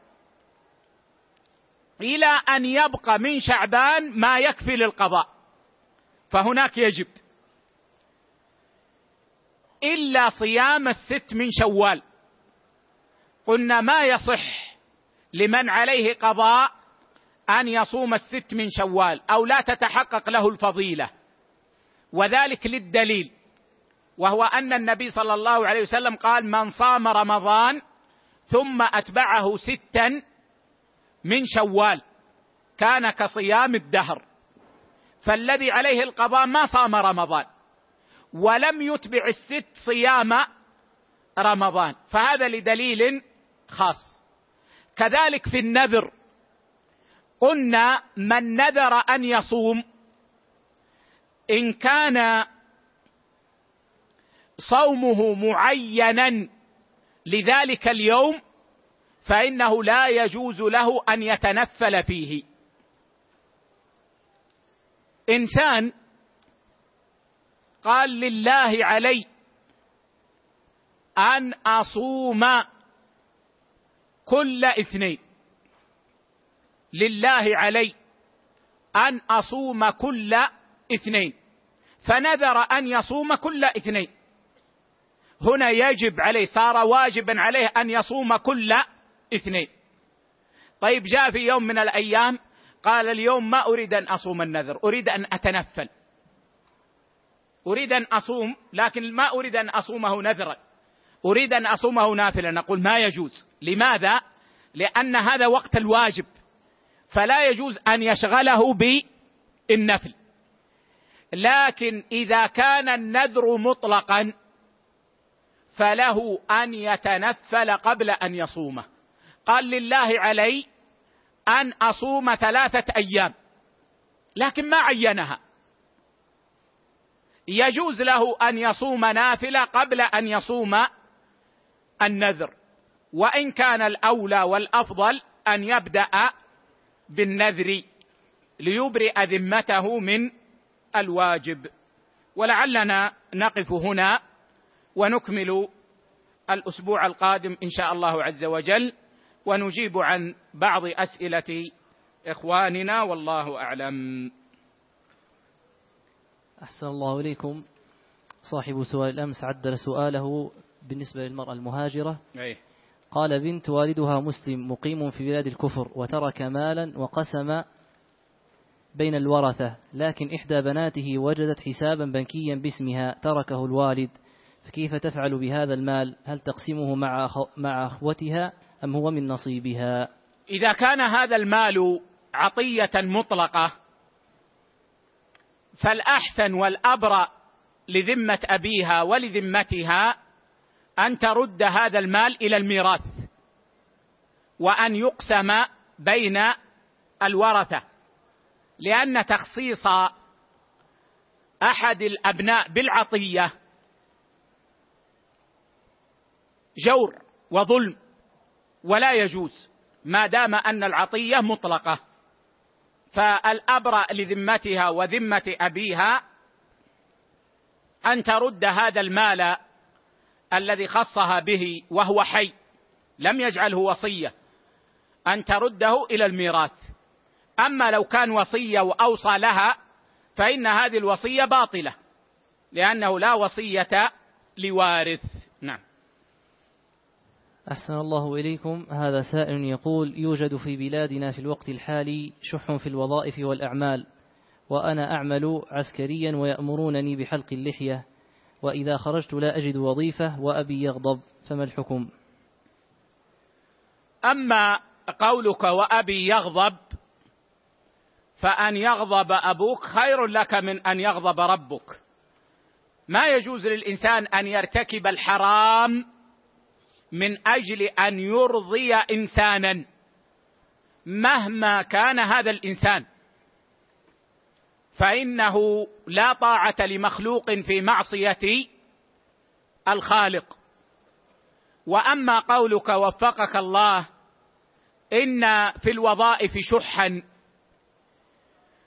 إلى أن يبقى من شعبان ما يكفي للقضاء. فهناك يجب. إلا صيام الست من شوال. قلنا ما يصح لمن عليه قضاء أن يصوم الست من شوال أو لا تتحقق له الفضيلة. وذلك للدليل. وهو أن النبي صلى الله عليه وسلم قال من صام رمضان ثم أتبعه ستا من شوال كان كصيام الدهر فالذي عليه القضاء ما صام رمضان ولم يتبع الست صيام رمضان فهذا لدليل خاص. كذلك في النذر قلنا من نذر أن يصوم إن كان صومه معينا لذلك اليوم فإنه لا يجوز له أن يتنفل فيه. إنسان قال لله علي أن أصوم كل اثنين. لله علي أن أصوم كل اثنين. فنذر أن يصوم كل اثنين. هنا يجب عليه صار واجبا عليه أن يصوم كل اثنين. طيب جاء في يوم من الأيام قال اليوم ما أريد أن أصوم النذر أريد أن أتنفل. أريد أن أصوم لكن ما أريد أن أصومه نذرا. أريد أن أصومه نافلا. نقول ما يجوز. لماذا؟ لأن هذا وقت الواجب. فلا يجوز أن يشغله بالنفل. لكن إذا كان النذر مطلقا فله أن يتنفل قبل أن يصومه. قال لله علي أن أصوم ثلاثة أيام لكن ما عينها. يجوز له أن يصوم نافلة قبل أن يصوم النذر وإن كان الأولى والأفضل أن يبدأ بالنذر ليبرئ ذمته من الواجب. ولعلنا نقف هنا ونكمل الأسبوع القادم إن شاء الله عز وجل ونجيب عن بعض أسئلة إخواننا والله أعلم. أحسن الله إليكم. صاحب سؤال الأمس عدل سؤاله بالنسبة للمرأة المهاجرة. أيه. قال بنت والدها مسلم مقيم في بلاد الكفر وترك مالا وقسم بين الورثة لكن إحدى بناته وجدت حسابا بنكيا باسمها تركه الوالد. فكيف تفعل بهذا المال؟ هل تقسمه مع مع أخوتها أم هو من نصيبها؟ إذا كان هذا المال عطية مطلقة فالأحسن والأبرأ لذمة أبيها ولذمتها أن ترد هذا المال إلى الميراث وأن يقسم بين الورثة لأن تخصيص أحد الأبناء بالعطية جور وظلم ولا يجوز ما دام أن العطية مطلقة. فالأبرأ لذمتها وذمة أبيها أن ترد هذا المال الذي خصها به وهو حي لم يجعله وصية أن ترده إلى الميراث. أما لو كان وصية وأوصى لها فإن هذه الوصية باطلة لأنه لا وصية لوارث. نعم. أحسن الله إليكم. هذا سائل يقول يوجد في بلادنا في الوقت الحالي شح في الوظائف والأعمال وأنا أعمل عسكريا ويأمرونني بحلق اللحية وإذا خرجت لا أجد وظيفة وأبي يغضب فما الحكم؟ أما قولك وأبي يغضب فأن يغضب أبوك خير لك من أن يغضب ربك. ما يجوز للإنسان أن يرتكب الحرام من أجل أن يرضي إنسانا مهما كان هذا الإنسان. فإنه لا طاعة لمخلوق في معصية الخالق. وأما قولك وفقك الله إن في الوظائف شحا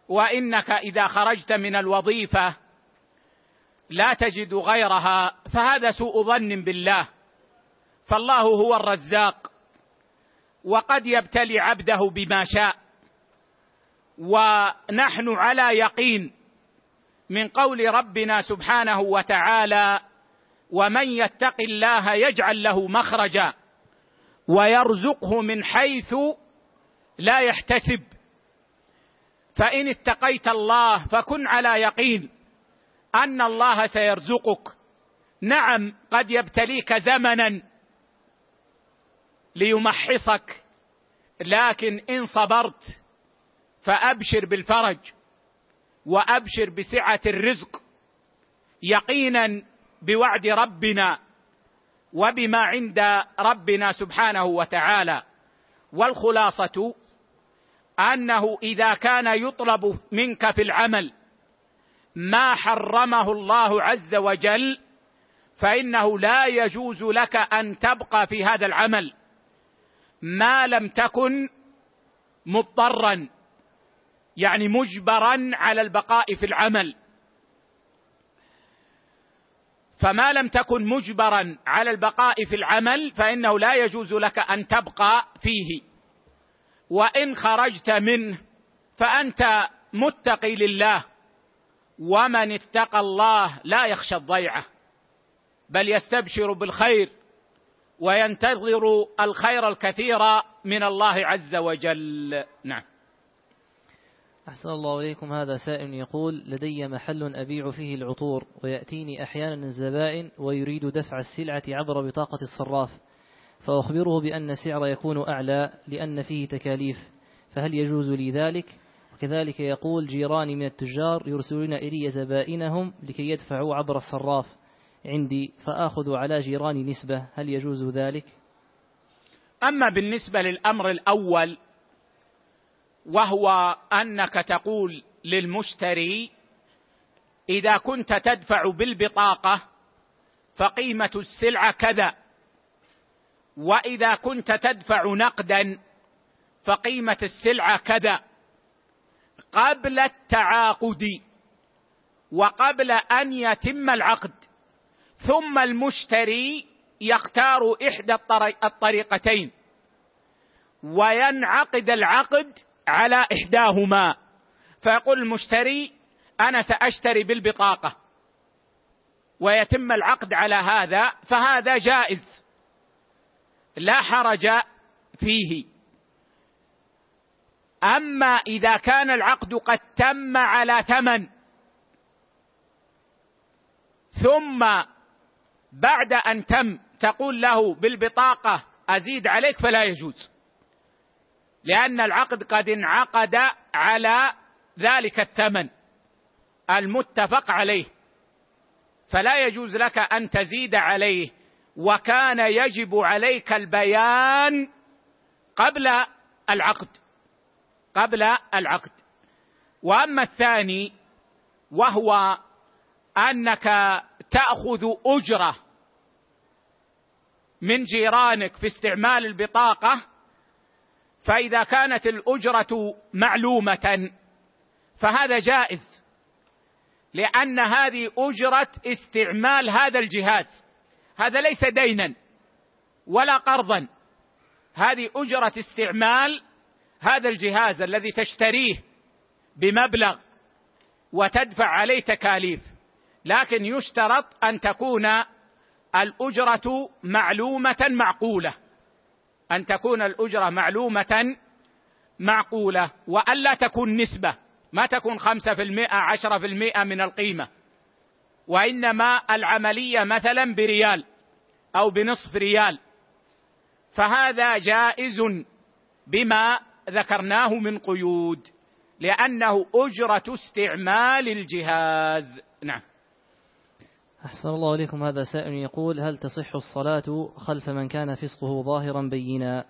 وإنك إذا خرجت من الوظيفة لا تجد غيرها فهذا سوء ظن بالله. فالله هو الرزاق وقد يبتلي عبده بما شاء ونحن على يقين من قول ربنا سبحانه وتعالى ومن يتق الله يجعل له مخرجا ويرزقه من حيث لا يحتسب. فإن اتقيت الله فكن على يقين أن الله سيرزقك. نعم قد يبتليك زمنا ليمحصك. لكن إن صبرت فأبشر بالفرج وأبشر بسعة الرزق يقينا بوعد ربنا وبما عند ربنا سبحانه وتعالى. والخلاصة أنه إذا كان يطلب منك في العمل ما حرمه الله عز وجل فإنه لا يجوز لك أن تبقى في هذا العمل. ما لم تكن مضطرا يعني مجبرا على البقاء في العمل. فما لم تكن مجبرا على البقاء في العمل فإنه لا يجوز لك أن تبقى فيه. وإن خرجت منه فأنت متقي لله. ومن اتقى الله لا يخشى الضيعة بل يستبشر بالخير. وينتظر الخير الكثير من الله عز وجل. نعم. أحسن الله إليكم. هذا سائل يقول لدي محل أبيع فيه العطور ويأتيني أحيانا الزبائن ويريد دفع السلعة عبر بطاقة الصراف فأخبره بأن السعر يكون أعلى لأن فيه تكاليف فهل يجوز لي ذلك؟ وكذلك يقول جيراني من التجار يرسلون إلي زبائنهم لكي يدفعوا عبر الصراف عندي فآخذ على جيراني نسبة. هل يجوز ذلك؟ أما بالنسبة للأمر الأول وهو أنك تقول للمشتري إذا كنت تدفع بالبطاقة فقيمة السلعة كذا وإذا كنت تدفع نقدا فقيمة السلعة كذا. قبل التعاقد وقبل أن يتم العقد ثم المشتري يختار إحدى الطريقتين وينعقد العقد على إحداهما. فيقول المشتري أنا سأشتري بالبطاقة ويتم العقد على هذا فهذا جائز لا حرج فيه. أما إذا كان العقد قد تم على ثمن ثم بعد أن تم تقول له بالبطاقة أزيد عليك فلا يجوز. لأن العقد قد انعقد على ذلك الثمن المتفق عليه. فلا يجوز لك أن تزيد عليه وكان يجب عليك البيان قبل العقد قبل العقد. وأما الثاني وهو أنك تأخذ أجرة من جيرانك في استعمال البطاقة فإذا كانت الأجرة معلومة فهذا جائز لأن هذه أجرة استعمال هذا الجهاز. هذا ليس دينا ولا قرضا. هذه أجرة استعمال هذا الجهاز الذي تشتريه بمبلغ وتدفع عليه تكاليف. لكن يشترط أن تكون الأجرة معلومة معقولة. أن تكون الأجرة معلومة معقولة والا تكون نسبة ما تكون خمسة في المئة عشرة في المئة من القيمة. وإنما العملية مثلا بريال أو بنصف ريال. فهذا جائز بما ذكرناه من قيود لأنه أجرة استعمال الجهاز. نعم. أحسن الله إليكم هذا سائل يقول هل تصح الصلاة خلف من كان فسقه ظاهرا بينا؟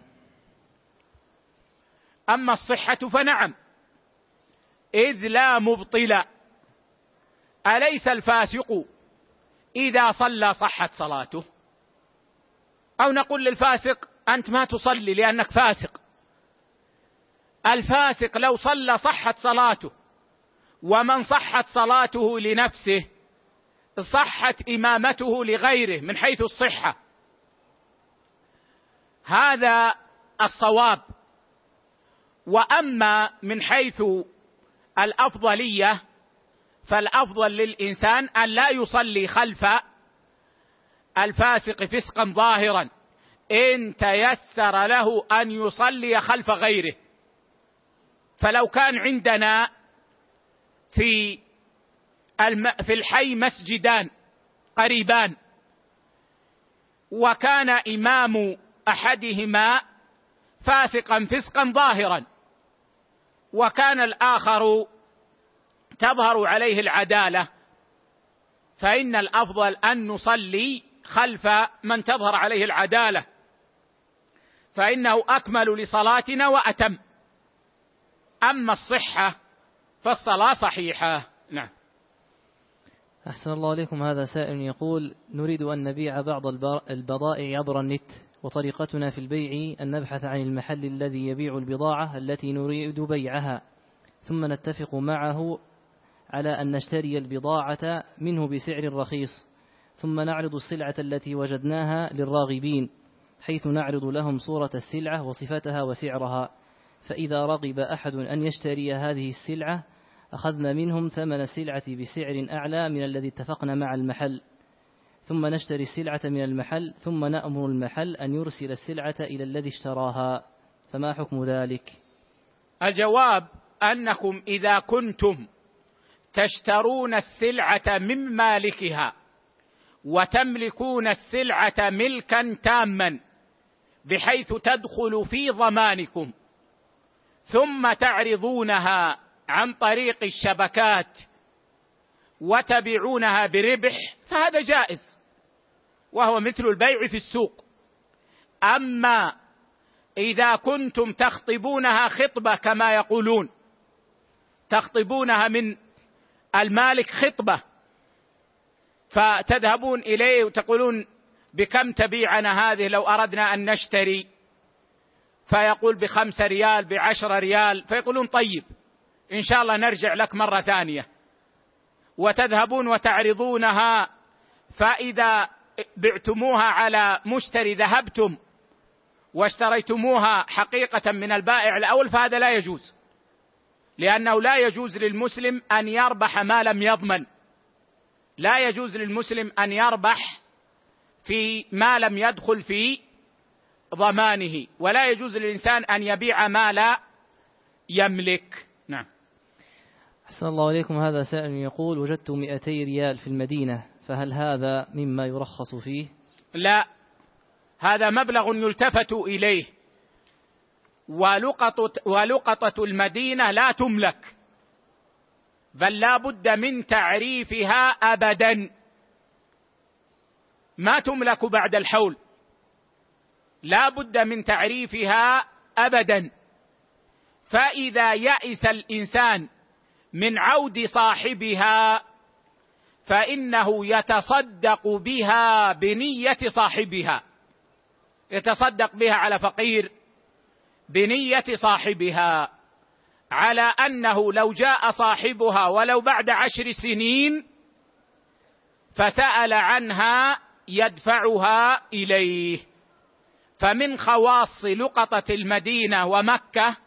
أما الصحة فنعم إذ لا مبطل. أليس الفاسق إذا صلى صحت صلاته؟ أو نقول للفاسق أنت ما تصلي لأنك فاسق. الفاسق لو صلى صحت صلاته ومن صحت صلاته لنفسه صحت إمامته لغيره من حيث الصحة. هذا الصواب. وأما من حيث الأفضلية فالأفضل للإنسان أن لا يصلي خلف الفاسق فسقا ظاهرا. إن تيسر له أن يصلي خلف غيره. فلو كان عندنا في في الحي مسجدان قريبان. وكان إمام أحدهما فاسقا فسقا ظاهرا. وكان الآخر تظهر عليه العدالة. فإن الأفضل أن نصلي خلف من تظهر عليه العدالة. فإنه أكمل لصلاتنا وأتم. أما الصحة فالصلاة صحيحة. نعم. أحسن الله عليكم. هذا سائل يقول نريد أن نبيع بعض البضائع عبر النت وطريقتنا في البيع أن نبحث عن المحل الذي يبيع البضاعة التي نريد بيعها ثم نتفق معه على أن نشتري البضاعة منه بسعر رخيص ثم نعرض السلعة التي وجدناها للراغبين حيث نعرض لهم صورة السلعة وصفتها وسعرها فإذا رغب أحد أن يشتري هذه السلعة أخذنا منهم ثمن السلعة بسعر أعلى من الذي اتفقنا مع المحل. ثم نشتري السلعة من المحل ثم نأمر المحل أن يرسل السلعة إلى الذي اشتراها. فما حكم ذلك؟ الجواب أنكم إذا كنتم تشترون السلعة من مالكها وتملكون السلعة ملكا تاما بحيث تدخل في ضمانكم ثم تعرضونها عن طريق الشبكات وتبيعونها بربح فهذا جائز وهو مثل البيع في السوق. أما إذا كنتم تخطبونها خطبة كما يقولون تخطبونها من المالك خطبة فتذهبون إليه وتقولون بكم تبيعنا هذه لو أردنا أن نشتري؟ فيقول بخمسة ريال بعشرة ريال فيقولون طيب. إن شاء الله نرجع لك مرة ثانية. وتذهبون وتعرضونها فإذا بعتموها على مشتري ذهبتم واشتريتموها حقيقة من البائع الأول فهذا لا يجوز. لأنه لا يجوز للمسلم أن يربح ما لم يضمن. لا يجوز للمسلم أن يربح في ما لم يدخل في ضمانه. ولا يجوز للإنسان أن يبيع ما لا يملك. أحسن الله عليكم هذا سائل يقول وجدت 200 ريال في المدينة فهل هذا مما يرخص فيه؟ لا هذا مبلغ يلتفت إليه. ولقطة, ولقطة المدينة لا تملك بل لا بد من تعريفها أبدا. ما تملك بعد الحول. لا بد من تعريفها أبدا. فإذا يأس الإنسان من عود صاحبها فإنه يتصدق بها بنية صاحبها. يتصدق بها على فقير بنية صاحبها. على أنه لو جاء صاحبها ولو بعد عشر سنين فسأل عنها يدفعها إليه. فمن خواص لقطة المدينة ومكة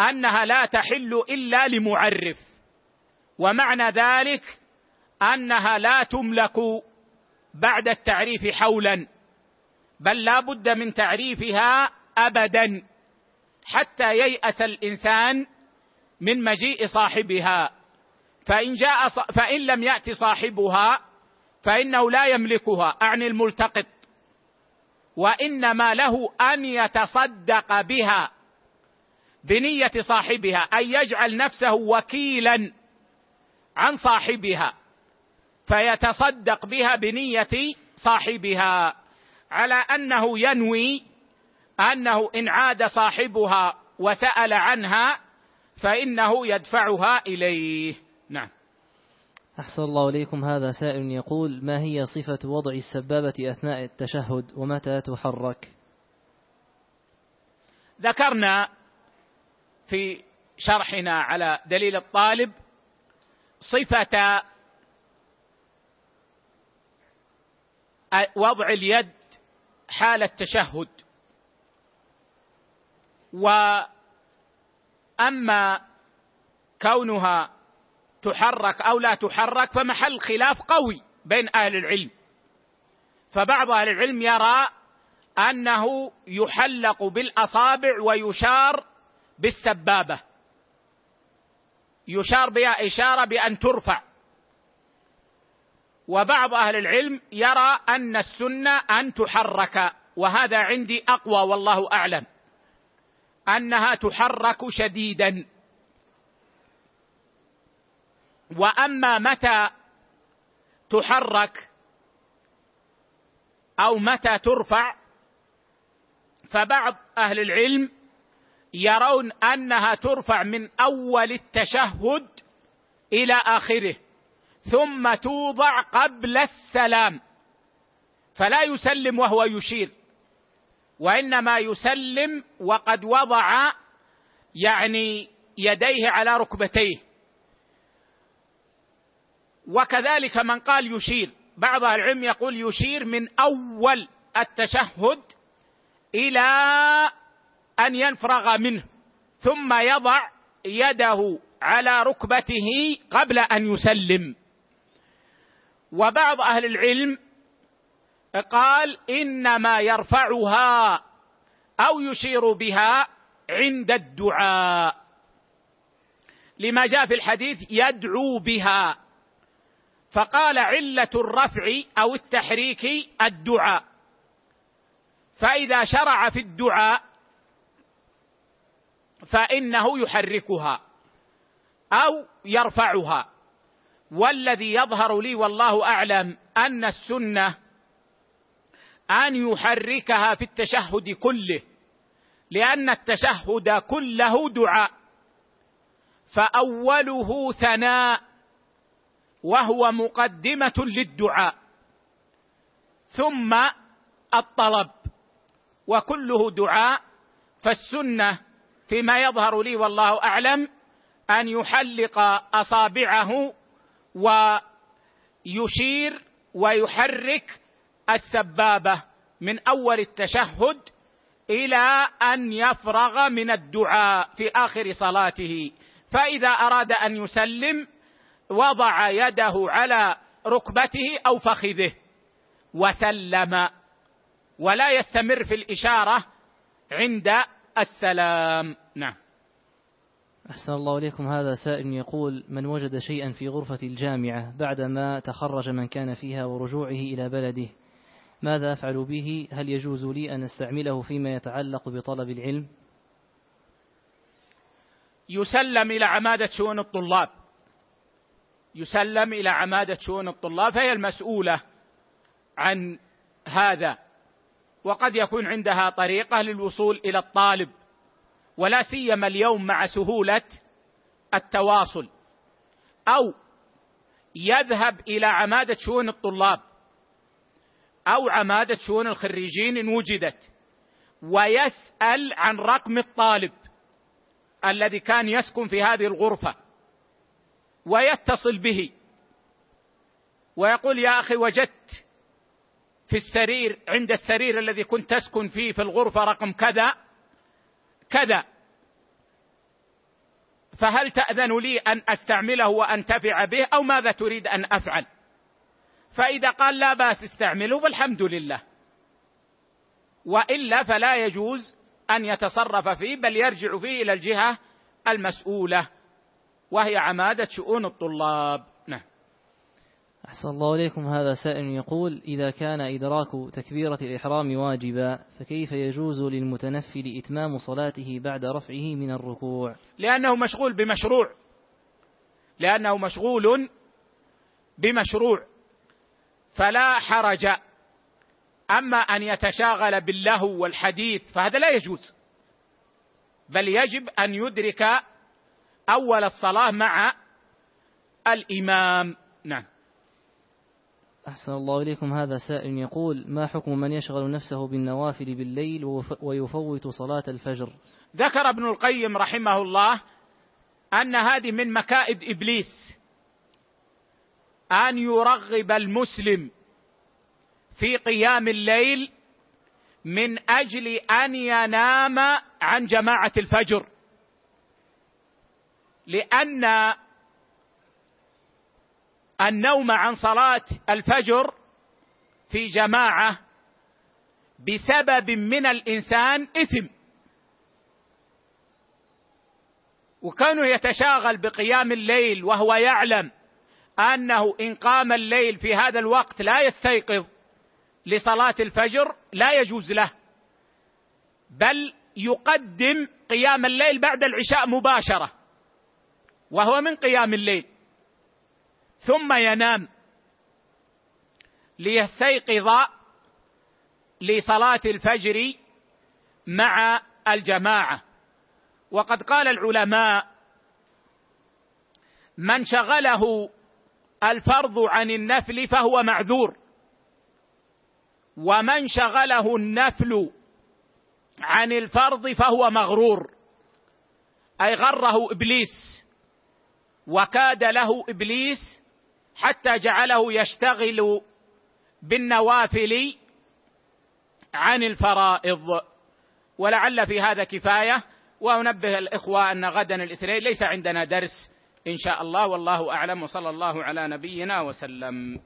أنها لا تحل إلا لمعرف. ومعنى ذلك أنها لا تملك بعد التعريف حولا بل لا بد من تعريفها ابدا حتى ييأس الإنسان من مجيء صاحبها. فإن جاء فإن لم يأت صاحبها فإنه لا يملكها أعني الملتقط وإنما له أن يتصدق بها. بنية صاحبها أن يجعل نفسه وكيلا عن صاحبها فيتصدق بها بنية صاحبها على أنه ينوي أنه إن عاد صاحبها وسأل عنها فإنه يدفعها إليه. نعم. أحسن الله إليكم. هذا سائل يقول ما هي صفة وضع السبابة أثناء التشهد ومتى تحرك؟ ذكرنا في شرحنا على دليل الطالب صفة وضع اليد حال التشهد. وأما كونها تحرك أو لا تحرك فمحل خلاف قوي بين أهل العلم. فبعض أهل العلم يرى أنه يحلق بالأصابع ويشار بالسبابة. يشار بها إشارة بأن ترفع. وبعض أهل العلم يرى أن السنة أن تحرك وهذا عندي أقوى والله أعلم. أنها تحرك شديدا. وأما متى تحرك أو متى ترفع فبعض أهل العلم يرون أنها ترفع من أول التشهد إلى آخره ثم توضع قبل السلام فلا يسلم وهو يشير وإنما يسلم وقد وضع يعني يديه على ركبتيه. وكذلك من قال يشير بعض العلم يقول يشير من أول التشهد إلى أن ينفرغ منه ثم يضع يده على ركبته قبل أن يسلم. وبعض أهل العلم قال إنما يرفعها أو يشير بها عند الدعاء. لما جاء في الحديث يدعو بها فقال علة الرفع أو التحريك الدعاء. فإذا شرع في الدعاء فإنه يحركها أو يرفعها. والذي يظهر لي والله أعلم أن السنة أن يحركها في التشهد كله لأن التشهد كله دعاء. فأوله ثناء وهو مقدمة للدعاء ثم الطلب وكله دعاء. فالسنة فيما يظهر لي والله أعلم أن يحلق أصابعه ويشير ويحرك السبابة من أول التشهد إلى أن يفرغ من الدعاء في آخر صلاته. فإذا أراد أن يسلم وضع يده على ركبته أو فخذه وسلم ولا يستمر في الإشارة عند السلام. نعم. أحسن الله إليكم. هذا سائل يقول من وجد شيئا في غرفة الجامعة بعدما تخرج من كان فيها ورجوعه إلى بلده ماذا أفعل به؟ هل يجوز لي أن أستعمله فيما يتعلق بطلب العلم؟ يسلم إلى عمادة شؤون الطلاب. يسلم إلى عمادة شؤون الطلاب. فهي المسؤولة عن هذا. وقد يكون عندها طريقة للوصول إلى الطالب ولا سيما اليوم مع سهولة التواصل. أو يذهب إلى عمادة شؤون الطلاب أو عمادة شؤون الخريجين إن وجدت ويسأل عن رقم الطالب الذي كان يسكن في هذه الغرفة ويتصل به ويقول يا أخي وجدت في السرير عند السرير الذي كنت تسكن فيه في الغرفة رقم كذا كذا. فهل تأذن لي أن أستعمله وأنتفع به أو ماذا تريد أن أفعل؟ فإذا قال لا بأس استعمله فالحمد لله. وإلا فلا يجوز أن يتصرف فيه بل يرجع فيه إلى الجهة المسؤولة وهي عمادة شؤون الطلاب. أحسن الله إليكم. هذا سائل يقول إذا كان إدراك تكبيرة الإحرام واجبا فكيف يجوز للمتنفل إتمام صلاته بعد رفعه من الركوع؟ لأنه مشغول بمشروع. لأنه مشغول بمشروع. فلا حرج. أما أن يتشاغل باللهو والحديث فهذا لا يجوز. بل يجب أن يدرك أول الصلاة مع الإمام. نعم. أحسن الله إليكم. هذا سائل يقول ما حكم من يشغل نفسه بالنوافل بالليل ويفوت صلاة الفجر؟ ذكر ابن القيم رحمه الله أن هذه من مكائد إبليس أن يرغب المسلم في قيام الليل من أجل أن ينام عن جماعة الفجر لأن النوم عن صلاة الفجر في جماعة بسبب من الإنسان إثم. وكانوا يتشاغل بقيام الليل وهو يعلم أنه إن قام الليل في هذا الوقت لا يستيقظ لصلاة الفجر لا يجوز له بل يقدم قيام الليل بعد العشاء مباشرة وهو من قيام الليل. ثم ينام ليستيقظ لصلاة الفجر مع الجماعة. وقد قال العلماء من شغله الفرض عن النفل فهو معذور ومن شغله النفل عن الفرض فهو مغرور أي غره إبليس وكاد له إبليس حتى جعله يشتغل بالنوافل عن الفرائض. ولعل في هذا كفاية. وأنبه الإخوة أن غدا الاثنين ليس عندنا درس إن شاء الله والله أعلم. وصلى الله على نبينا وسلم.